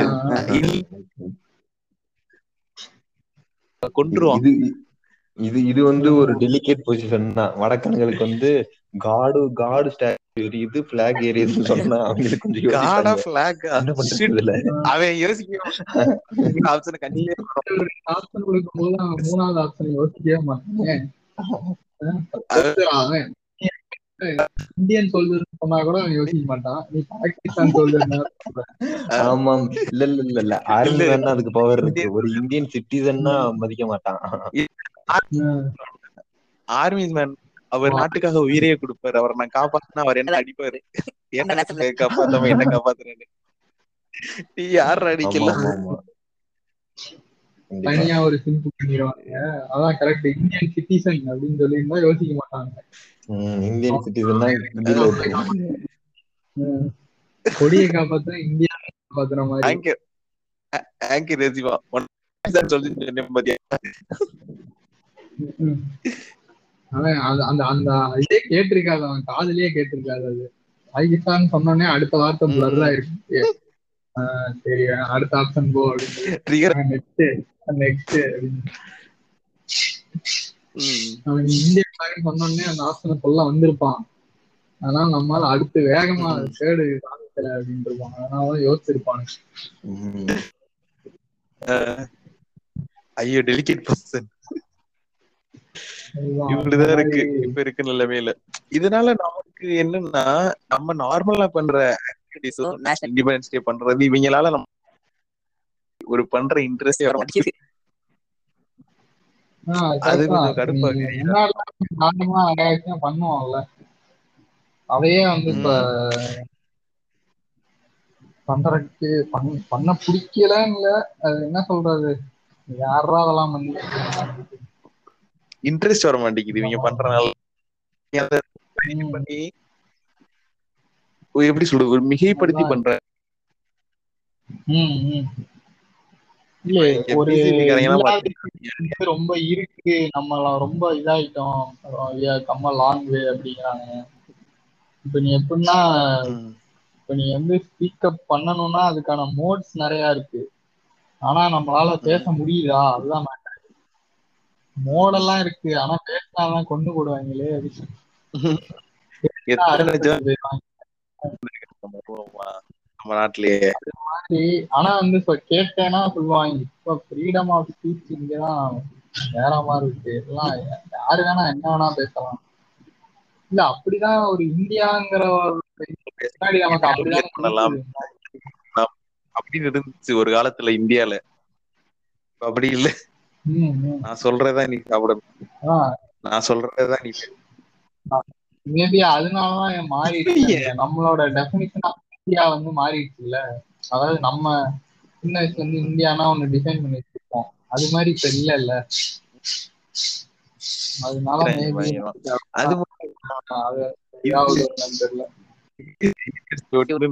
[SPEAKER 1] இல்ல கொன்றுவான்.
[SPEAKER 3] இது இது வந்து ஒரு டெலிகேட் பொசிஷன் தான். வடக்கன்களுக்கு வந்து காடு காடு ஸ்டாச்சு எரியுது பிளாக் எரியுதுன்னு சொன்னா அவங்களுக்கு கொஞ்சம்
[SPEAKER 1] காடா. பிளாக்
[SPEAKER 3] என்ன பண்றது இதுல?
[SPEAKER 1] அவன் யோசிக்க ஆப்ஷன் கண்டிப்பா
[SPEAKER 2] ஆப்ஷன் கொடுக்கும்போது அவன் மூணாவது ஆப்ஷன் யோசிக்கவே மாட்டேன். இந்தியன் சொல்றது சொன்னா கூட அவன் யோசிக்க மாட்டான். நீ பாகிஸ்தான் சொல்றது
[SPEAKER 3] ஆமாம் இல்ல இல்ல இல்ல இல்ல. ஆர்மி அதுக்கு பவர் இருக்கு. ஒரு இந்தியன் சிட்டிசன்னா மதிக்க மாட்டான்.
[SPEAKER 1] ஆர்மி மேன் அவர் நாட்டுக்காக உயிரையே கொடுப்பாரு. அவரை நான் காப்பாத்தினா அவர் என்ன அடிப்பாரு? என்ன நாட்டுல காப்பாத்தாம என்ன காப்பாத்துறேன்னு. நீ யார்
[SPEAKER 3] ஆமா
[SPEAKER 1] அடிக்கல
[SPEAKER 3] ஆமா ஆமா. கண்டிப்பா.
[SPEAKER 2] தனியா ஒரு சிம்பிள் பண்ணிடுவாங்க. அதான் கரெக்ட் இந்தியன் சிட்டிசன் அப்படின்னு சொல்லியிருந்தா யோசிக்க மாட்டாங்க.
[SPEAKER 3] இந்தியன் இருக்கு.
[SPEAKER 2] ம். கொடியை காப்பாத்த இந்தியா காப்பாத்துற மாதிரி.
[SPEAKER 1] ஆங்கர் ரேசிவா. ஒன் சொல்லி
[SPEAKER 2] அந்த அந்த இதே கேட்டிருக்காது அவன் காதுலயே கேட்டிருக்காது அது. பாகிஸ்தான் சொன்னோடனே அடுத்த வார்த்தை
[SPEAKER 1] ம்.
[SPEAKER 2] பிளர் ஆயிருக்கு ஆஹ் சரி அடுத்த ஆப்ஷன் போ அப்படின்னு நெக்ஸ்ட் நெக்ஸ்ட் அப்படின்னு. அவன் இந்திய பிளாக் சொன்னோடனே அந்த ஆப்ஷனை சொல்ல வந்திருப்பான். ஆனா நம்மால அடுத்து வேகமா. தேடு காமிக்கல அப்படின்னு இருப்பான் அதனாலதான் யோசிச்சிருப்பான்.
[SPEAKER 1] ஐயோ டெலிகேட் பர்சன். இப்படிதான் இருக்கு. இப்ப இருக்க நிலைமையில. இதனால நமக்கு என்னன்னா நம்ம நார்மலா பண்ற ஆக்டிவிட்டிஸ் இண்டிபெண்டன்ஸ் டே பண்றது இவங்களால நம்ம ஒரு பண்ற இன்ட்ரெஸ்டே வர மாட்டேங்குது.
[SPEAKER 2] ஆஹ்
[SPEAKER 1] அது கொஞ்சம்
[SPEAKER 2] தான்.
[SPEAKER 1] கடுப்பா
[SPEAKER 2] நீ
[SPEAKER 1] இருக்கு.
[SPEAKER 2] முன்னாடிலாம் நார்மலா நிறைய விஷயம் பண்ணுவோம்ல அதையே வந்து இப்ப பண்றதுக்கு பண் பண்ண பிடிக்கலன்னு இல்ல அது என்ன சொல்றது யாரா அதெல்லாம் பண்ணி
[SPEAKER 1] இன்ட்ரெஸ்ட் வர மாட்டேங்குது இவங்க பண்றனால. பண்ணி எப்படி சொல்றது மிகைப்படுத்தி. பண்ற
[SPEAKER 2] ரொம்ப இருக்கு. நம்ம ரொம்ப இதாயிட்டோம். கம்ம லாங் வே அப்படிங்கிறாங்க. இப்ப நீ எப்படின்னா இப்ப நீ வந்து ஸ்பீக்கப் பண்ணணும்னா அதுக்கான மோட்ஸ் நிறைய இருக்கு. ஆனா நம்மளால பேச முடியுதா? அதுதான் matter. மோடெல்லாம் இருக்கு. ஆனா பேசினாதான் கொண்டு போடுவாங்களே போயிடுவாங்க.
[SPEAKER 1] நம்ம நாட்டிலேயே.
[SPEAKER 2] ஆனா வந்து இப்ப கேட்டேன்னா சொல்லுவாங்க இப்ப ஃப்ரீடம் ஆஃப் ஸ்பீச் இங்கதான் வேற மாதிரி இருக்கு. எல்லாம் யாரு வேணா என்ன வேணா பேசலாம். இல்ல அப்படிதான் ஒரு இந்தியாங்கிற முன்னாடி நமக்கு அப்படிதான்
[SPEAKER 1] பண்ணலாம். அப்படின்னு இருந்துச்சு ஒரு காலத்துல இந்தியால. அப்படி இல்ல. நான் சொல்றதா நீ
[SPEAKER 2] அதான்
[SPEAKER 1] நான் சொல்றதா நீ
[SPEAKER 2] மேபி அதனாலதான் நினைக்கிறேன். நம்மளோட டெபினிஷன் இந்தியா வந்து மாறிடுச்சு இல்ல அதாவது நம்ம சின்ன வயசுல இருந்து இந்தியானா ஒண்ணு டிசைன் பண்ணி வச்சிருப்போம். அது மாதிரி இப்ப இல்ல இல்ல அதனால.
[SPEAKER 1] அது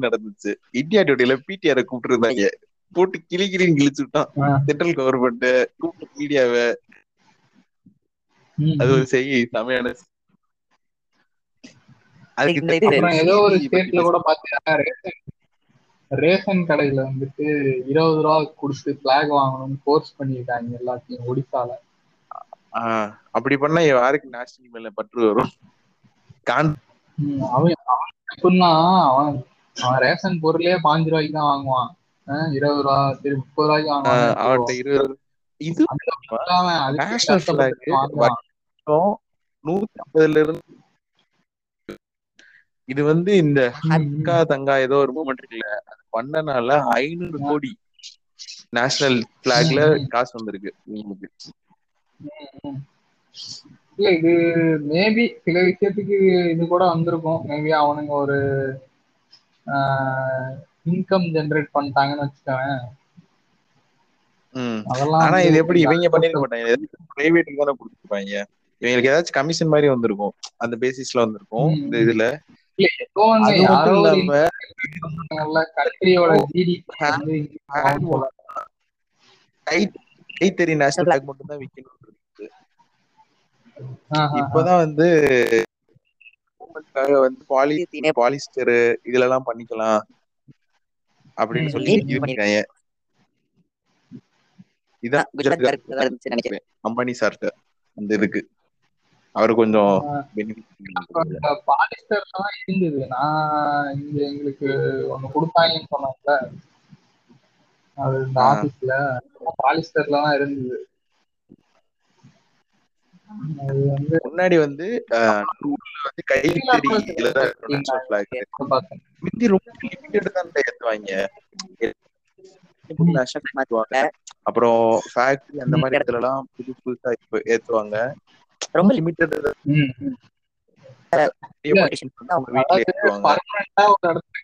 [SPEAKER 1] நடந்துச்சு. இந்தியா டுடேல பிடிஆர கூப்பிட்டு இருந்தாங்க போட்டு கிளி கிளின்னு கிழிச்சு விட்டான். சென்ட்ரல் கவர்மெண்ட் கூப்பிட்டு மீடியாவை. அது. ஒரு செய்தி. தமிழான அதுக்கு
[SPEAKER 2] ஏதோ ஒரு ஸ்டேட்ல கூட பாத்தீங்கன்னா ரேஷன் ரேஷன் கடையில வந்துட்டு இருபது ரூபா கொடுத்து பிளாக் வாங்கணும்னு ஃபோர்ஸ் பண்ணிருக்காங்க எல்லாத்தையும் ஒடிசால.
[SPEAKER 1] அப்படி பண்ணா யாருக்கு நேஷனல் மேல பற்று வரும்? கான்
[SPEAKER 2] அவன் அவன் எப்படின்னா அவன் அவன் ரேஷன் பொருளே பாஞ்சு ரூபாய்க்கு தான் வாங்குவான். இருபது ரூபா சரி முப்பது ரூபாய்க்கு வாங்குவான்
[SPEAKER 1] அவன்கிட்ட இருபது இது நேஷனல் நூத்தி ஐம்பதுல இருந்து இது வந்து இந்த
[SPEAKER 2] ம்,
[SPEAKER 1] அக்கா தங்கா ஏதோ ஒரு மூமெண்ட் இருக்குல்ல அது பண்ணனால ஐநூறு கோடி நேஷனல் பிளாக்ல. காசு வந்திருக்கு இவங்களுக்கு.
[SPEAKER 2] ம். இல்ல இது மேபி சில விஷயத்துக்கு இது கூட வந்திருக்கும். மேபி அவனுங்க ஒரு இன்கம் ஜெனரேட் பண்ணிட்டாங்கன்னு வச்சுக்கோங்க
[SPEAKER 1] ஆனா இது எப்படி இவங்க பண்ணிருக்க. மாட்டாங்க. பிரைவேட்டுக்கு தானே கொடுத்துருப்பாங்க. இவங்களுக்கு ஏதாச்சும் கமிஷன் மாதிரி வந்திருக்கும். அந்த பேசிஸ்ல வந்திருக்கும். இந்த இதுல. மட்டும் கைத்தறி நேஷனல் பிளாக் தான் விக்கணும். இப்பதான் வந்து வந்து பாலி பாலிஸ்டர் இதுல எல்லாம் பண்ணிக்கலாம். அப்படின்னு. சொல்லி இது பண்ணிருக்காங்க இதான் அம்பானி சார்ட்ட அந்த இதுக்கு அவரு கொஞ்சம்
[SPEAKER 2] பாலிஸ்டர்லாம் இருந்தது. நான் இங்க எங்களுக்கு ஒண்ணு கொடுத்தாங்கன்னு சொன்னாங்கல்ல அது இந்த. ஆபீஸ்ல பாலிஸ்டர்ல தான் இருந்தது.
[SPEAKER 1] முன்னாடி வந்து வந்து கைத்தறி. முந்தி ரொம்ப லிமிட்டட் தான் ஏத்துவாங்க அப்புறம் ஃபேக்டரி அந்த மாதிரி இடத்துல எல்லாம் புது புதுசா இப்ப ஏத்துவாங்க
[SPEAKER 4] ரொம்ப
[SPEAKER 1] லிமிட்டட்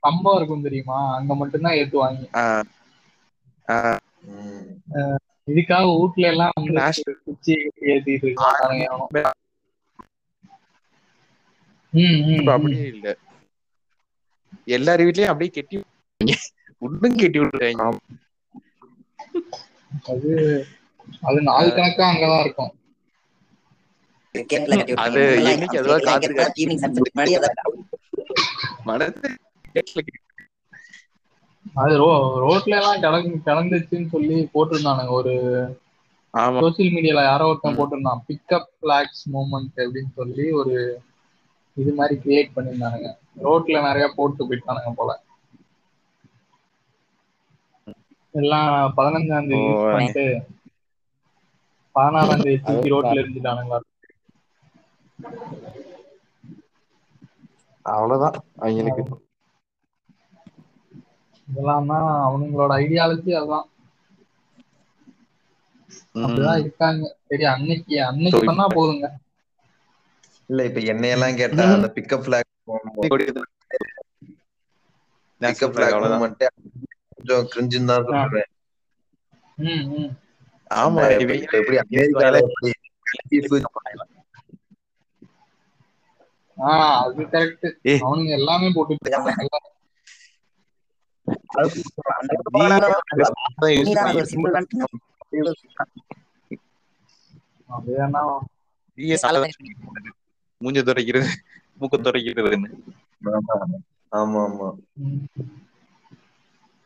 [SPEAKER 2] கம்பம் இருக்கும் தெரியுமா? அங்க மட்டும்தான் ஏத்துவாங்க. இதுக்காக வீட்ல எல்லாம் குச்சி ஏத்திட்டு இருக்காங்க.
[SPEAKER 1] அப்படியே இல்ல. எல்லார் வீட்லயும் அப்படியே கெட்டி. இன்னும் கெட்டி விட்டுறாங்க
[SPEAKER 2] அது அது நாள் கணக்கா அங்கதான் இருக்கும்.
[SPEAKER 1] அது அதுவா.
[SPEAKER 4] ஈவினிங் சன்செட் முன்னாடி
[SPEAKER 2] ரோ ரோட்ல எல்லாம் கிளம்பி கிளந்துச்சுன்னு சொல்லி போட்டிருந்தானுங்க. ஒரு
[SPEAKER 1] ஆமா.
[SPEAKER 2] சோசியல் மீடியால யாரோ ஒருத்தன். போட்டிருந்தான். பிக்கப் பிளாக்ஸ் மூமெண்ட் அப்படின்னு சொல்லி ஒரு இது மாதிரி கிரியேட் பண்ணியிருந்தானுங்க. ரோட்ல நிறைய போட்டு போயிட்டானுங்க போல. எல்லாம் பதினஞ்சாம் தேதி
[SPEAKER 1] ஓ,
[SPEAKER 2] யூஸ் பண்ணிட்டு பதினாறாம் தேதி ரோட்ல இருந்துட்டானுங்களா
[SPEAKER 1] அவ்வளவுதான். அவங்களுக்கு
[SPEAKER 2] இதெல்லாம் தான் அவனுங்களோட ஐடியாலஜி அதான். அப்படிதான் இருக்காங்க. சரி அன்னைக்கு அன்னைக்கு பண்ணா போதுங்க.
[SPEAKER 3] இல்ல இப்ப என்னையெல்லாம் கேட்டா அந்த பிக்கப் பிளாக் பிக்கப் பிளாக். மட்டும் கொஞ்சம் கிரிஞ்சுன்னு தான் சொல்றேன்.
[SPEAKER 1] ஆமா
[SPEAKER 3] எப்படி அமெரிக்கால எப்படி
[SPEAKER 2] ஆஹ் அது கரெக்ட். அவனுங்க எல்லாமே
[SPEAKER 1] தான் மூஞ்ச மூக்க துடைக்கிறதுன்னு.
[SPEAKER 3] ஆமா ஆமா.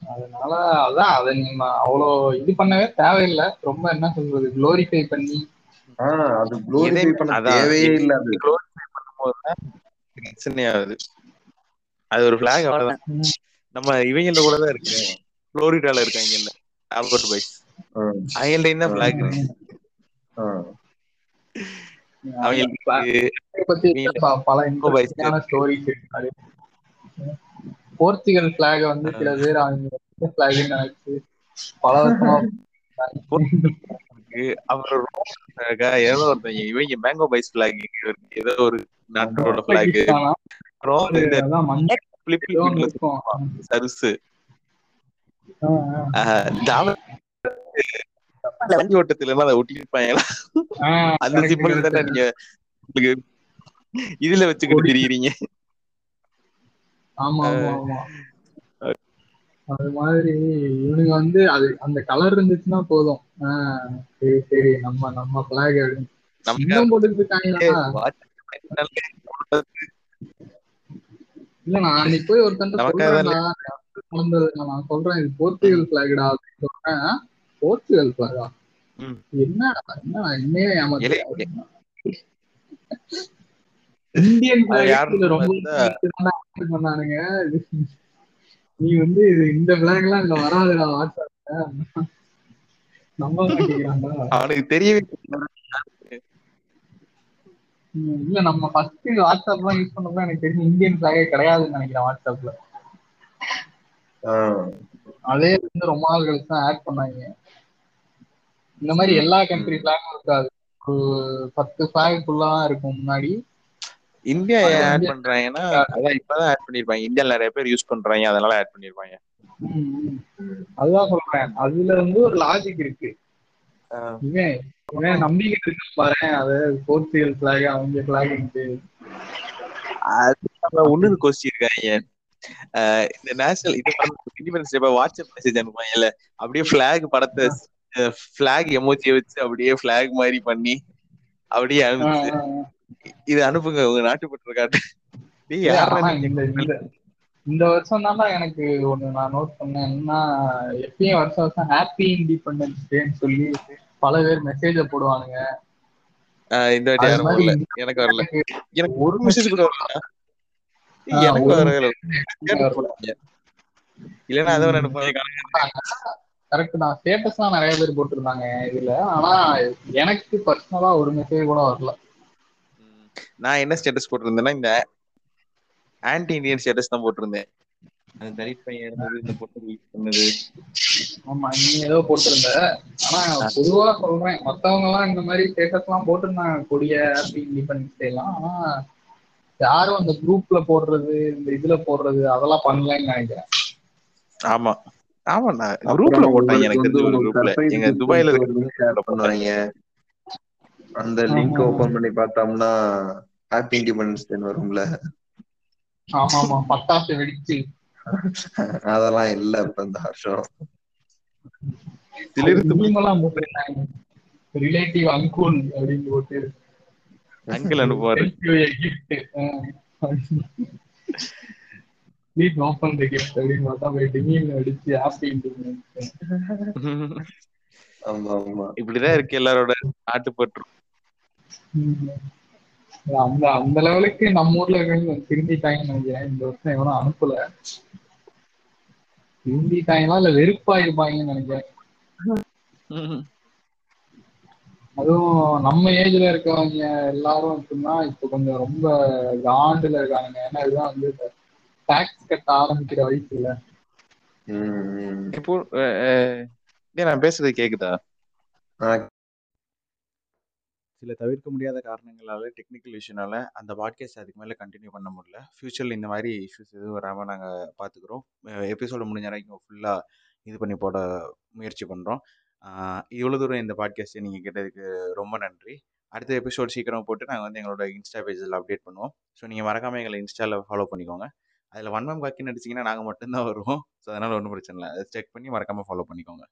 [SPEAKER 2] அதனால அதான் அதை நீங்க அவ்வளோ இது பண்ணவே தேவையில்லை. ரொம்ப என்ன சொல்றது குளோரிஃபை பண்ணி.
[SPEAKER 3] ஆஹ் அது குளோரிஃபை பண்ண. தேவையே இல்ல அது
[SPEAKER 1] glorify பண்ணும்போதுதான் பிரச்சனை ஆகுது அது ஒரு பிளாக் அவ்வளவுதான். நம்ம இவங்கள கூட தான் இருக்கு புளோரிடால இருக்காங்கல்ல ஆல்பர்ட் பாய்ஸ்
[SPEAKER 3] ஆஹ்
[SPEAKER 1] அவங்கள்ட்ட தான் பிளாக் அவங்களுக்கு
[SPEAKER 2] இதை பத்தி ப- பல இன்ட்ரெஸ்டிங்கான ஸ்டோரிஸ் இருக்காது. போர்ச்சுகல் பிளாக வந்து சில பேர் அவங்க பிளாக் பல வருஷமா
[SPEAKER 1] இருக்கு. அப்புறம் ரோம் ஏதோ ஒருத்தங்க இவங்க மேங்கோ பைஸ் பிளாக் ஏதோ ஒரு நாட்டோட பிளாக். சருசு. வண்டி ஓட்டத்துல எல்லாம் அதை ஒட்டிருப்பாங்களா அந்த சிம்பிள் தானே. நீங்க உங்களுக்கு இதுல வச்சுக்கிட்டு திரியிறீங்க?
[SPEAKER 2] அது மாதிரி இவனுங்க வந்து அது அந்த கலர் இருந்துச்சுன்னா போதும். ஆஹ் சரி சரி நம்ம நம்ம பிளாக் இன்னும் போட்டுட்டு இல்ல நான் அன்னைக்கு போய் ஒருத்தன் நடந்தது நான் சொல்றேன் இது போர்ச்சுகல் பிளாக்டா அப்படின்னு சொல்றேன். "ஆ? போர்ச்சுகல் பிளாகா
[SPEAKER 1] ம்.
[SPEAKER 2] என்னடா என்னடா என்னையே ஏமாத்தி இந்தியன் பிளாக் ரொம்ப இது- நீ வந்து இந்த பிளாக் எல்லாம் இதுல வராதுடா வாட்ஸ்அப்ல நம்ப மாட்டேங்கிறான்டா
[SPEAKER 1] அவனுக்கு தெரியவே
[SPEAKER 2] இல்ல நம்ம ஃபர்ஸ்ட் வாட்ஸ்அப்லாம் யூஸ் பண்ணப்ப எனக்கு தெரிஞ்சு இந்தியன் ஃபிளாகே கிடையாதுன்னு நினைக்கிறேன் வாட்ஸ்அப்ல
[SPEAKER 3] ஆஹ்
[SPEAKER 2] அதே வந்து ரொம்ப நாள் கழிச்சு தான் ஆட் பண்ணாங்க. இந்த மாதிரி எல்லா கண்ட்ரி ஃபிளாகும் இருக்காது. ஒரு பத்து ஃபிளாக் ஃபுல்லா இருக்கும் முன்னாடி.
[SPEAKER 1] இந்தியா ஆட் பண்றாங்கன்னா அதான் இப்பதான் ஆட் பண்ணிருப்பாங்க. இந்தியால நிறைய பேர் யூஸ் பண்றாங்க. அதனால ஆட் பண்ணிருப்பாங்க.
[SPEAKER 2] அதுதான் சொல்றேன். அதுல வந்து ஒரு லாஜிக் இருக்கு. நம்பிக்கிட்டு இருக்கு பாரு. அது போர்ச்சுகல் ஃபிளாக் அவங்க ஃபிளாக்
[SPEAKER 1] அது இன்னொரு கொஸ்டின் இருக்காங்க. இந்த நேஷனல் இது இண்டிபெண்டன்ஸ் டே வாட்ஸ்அப் மெசேஜ் அனுப்புவாங்கல்ல அப்படியே பிளாக் படத்தை பிளாக் எமோஜியை வச்சு அப்படியே பிளாக் மாதிரி பண்ணி அப்படியே அனுப்பிச்சு. இது அனுப்புங்க உங்க நாட்டுப்பற்று காட்டு?
[SPEAKER 2] இந்த வருஷம் தான் எனக்கு ஒண்ணு நான் நோட் பண்ணேன். என்னன்னா எப்பயும் வருஷம் வருஷம் ஹாப்பி இண்டிபெண்டன்ஸ் டேன்னு சொல்லி பல பேர் மெசேஜ போடுவானுங்க.
[SPEAKER 1] இந்த வாட்டி யாரும் வரல. எனக்கு வரல.
[SPEAKER 2] எனக்கு
[SPEAKER 1] ஒரு மெசேஜ் கூட வரல. எனக்கு வரல. இல்லன்னா
[SPEAKER 2] கரெக்ட் தான். ஸ்டேட்டஸ்லாம் நிறைய பேர் போட்டிருந்தாங்க இதுல. ஆனா எனக்கு பர்சனலா ஒரு மெசேஜ் கூட வரல.
[SPEAKER 1] நான் என்ன ஸ்டேட்டஸ் போட்டிருந்தேன்னா இந்த ஆன்டி இந்தியன் ஸ்டேட்டஸ் தான் போட்டிருந்தேன். அந்த தலித் பையன் இருந்தது இந்த பொண்ணு பண்ணது.
[SPEAKER 2] ஆமா நீ ஏதோ போட்டிருந்த. ஆனா பொதுவா சொல்றேன் மத்தவங்க எல்லாம் இந்த மாதிரி ஸ்டேட்டஸ் எல்லாம் போட்டிருந்தாங்க கொடிய இண்டிபெண்டன்ஸ் டே எல்லாம். ஆனா யாரும் அந்த குரூப்ல போடுறது இந்த இதுல போடுறது அதெல்லாம் பண்ணலன்னு நினைக்கிறேன்.
[SPEAKER 1] ஆமா. ஆமா நான் குரூப்ல போட்டாங்க எனக்கு குரூப்ல எங்க துபாயில இருக்க
[SPEAKER 3] அந்த லிங்க். ஓபன் பண்ணி பார்த்தோம்னா ஹாப்பி இண்டிபெண்டன்ஸ் டே வரும்ல.
[SPEAKER 2] ஆமா ஆமா பட்டாசு வெடிச்சு.
[SPEAKER 3] அதெல்லாம் இல்ல இப்ப இந்த வருஷம்.
[SPEAKER 2] ரிலேட்டிவ் அங்குல் அப்படின்னு போட்டு.
[SPEAKER 1] Uncle அனுப்புவாரு.
[SPEAKER 2] Gift please open the gift அப்படின்னு பார்த்தா போயிட்டு மீன் அடிச்சு ஹாப்பி இண்டிபெண்டன்ஸ்
[SPEAKER 3] ஆமா ஆமா
[SPEAKER 1] இப்படிதான் இருக்கு எல்லாரோட நாட்டுப்பற்று
[SPEAKER 2] அந்த அந்த லெவலுக்கு நம்ம ஊர்ல இருக்கவங்க திருந்திட்டாங்கன்னு நினைக்கிறேன். இந்த வருஷம் எவனும் அனுப்பல. திருந்திட்டாங்களா இல்ல வெறுப்பா இருப்பாங்கன்னு நினைக்கிறேன் அதுவும் நம்ம ஏஜ்ல இருக்கவங்க எல்லாரும் அப்படின்னா இப்ப கொஞ்சம் ரொம்ப காண்டுல இருக்காங்க ஏன்னா இதுதான் வந்து டாக்ஸ் கட்ட ஆரம்பிக்கிற வயசு இல்ல
[SPEAKER 3] உம் உம்.
[SPEAKER 1] இப்போ நான் பேசுறது கேக்குதா? சில தவிர்க்க முடியாத காரணங்களால் டெக்னிக்கல் இஷ்யூனால் அந்த பாட்காஸ்ட் அதுக்கு மேலே கண்டினியூ பண்ண முடியல. ஃப்யூச்சரில் இந்த மாதிரி இஷ்யூஸ் எதுவும் வராமல் நாங்கள் பார்த்துக்குறோம். எபிசோடு முடிஞ்ச வரைக்கும் ஃபுல்லாக இது பண்ணி போட முயற்சி பண்ணுறோம் இவ்வளோ தூரம் இந்த பாட்காஸ்ட்டை நீங்கள் கேட்டதுக்கு ரொம்ப நன்றி. அடுத்த எபிசோட் சீக்கிரம் போட்டு நாங்கள் வந்து எங்களோட இன்ஸ்டா பேஜில் அப்டேட் பண்ணுவோம். ஸோ நீங்கள் மறக்காமல் எங்களை இன்ஸ்டாவில் ஃபாலோ பண்ணிக்கோங்க. அதில் ஒன் மேம் காக்கின்னு அடிச்சிங்கன்னா நாங்கள் மட்டும்தான் வருவோம். ஸோ அதனால் ஒன்றும் பிரச்சனை இல்லை. அதை செக் பண்ணி மறக்காமல் ஃபாலோ பண்ணிக்கோங்க.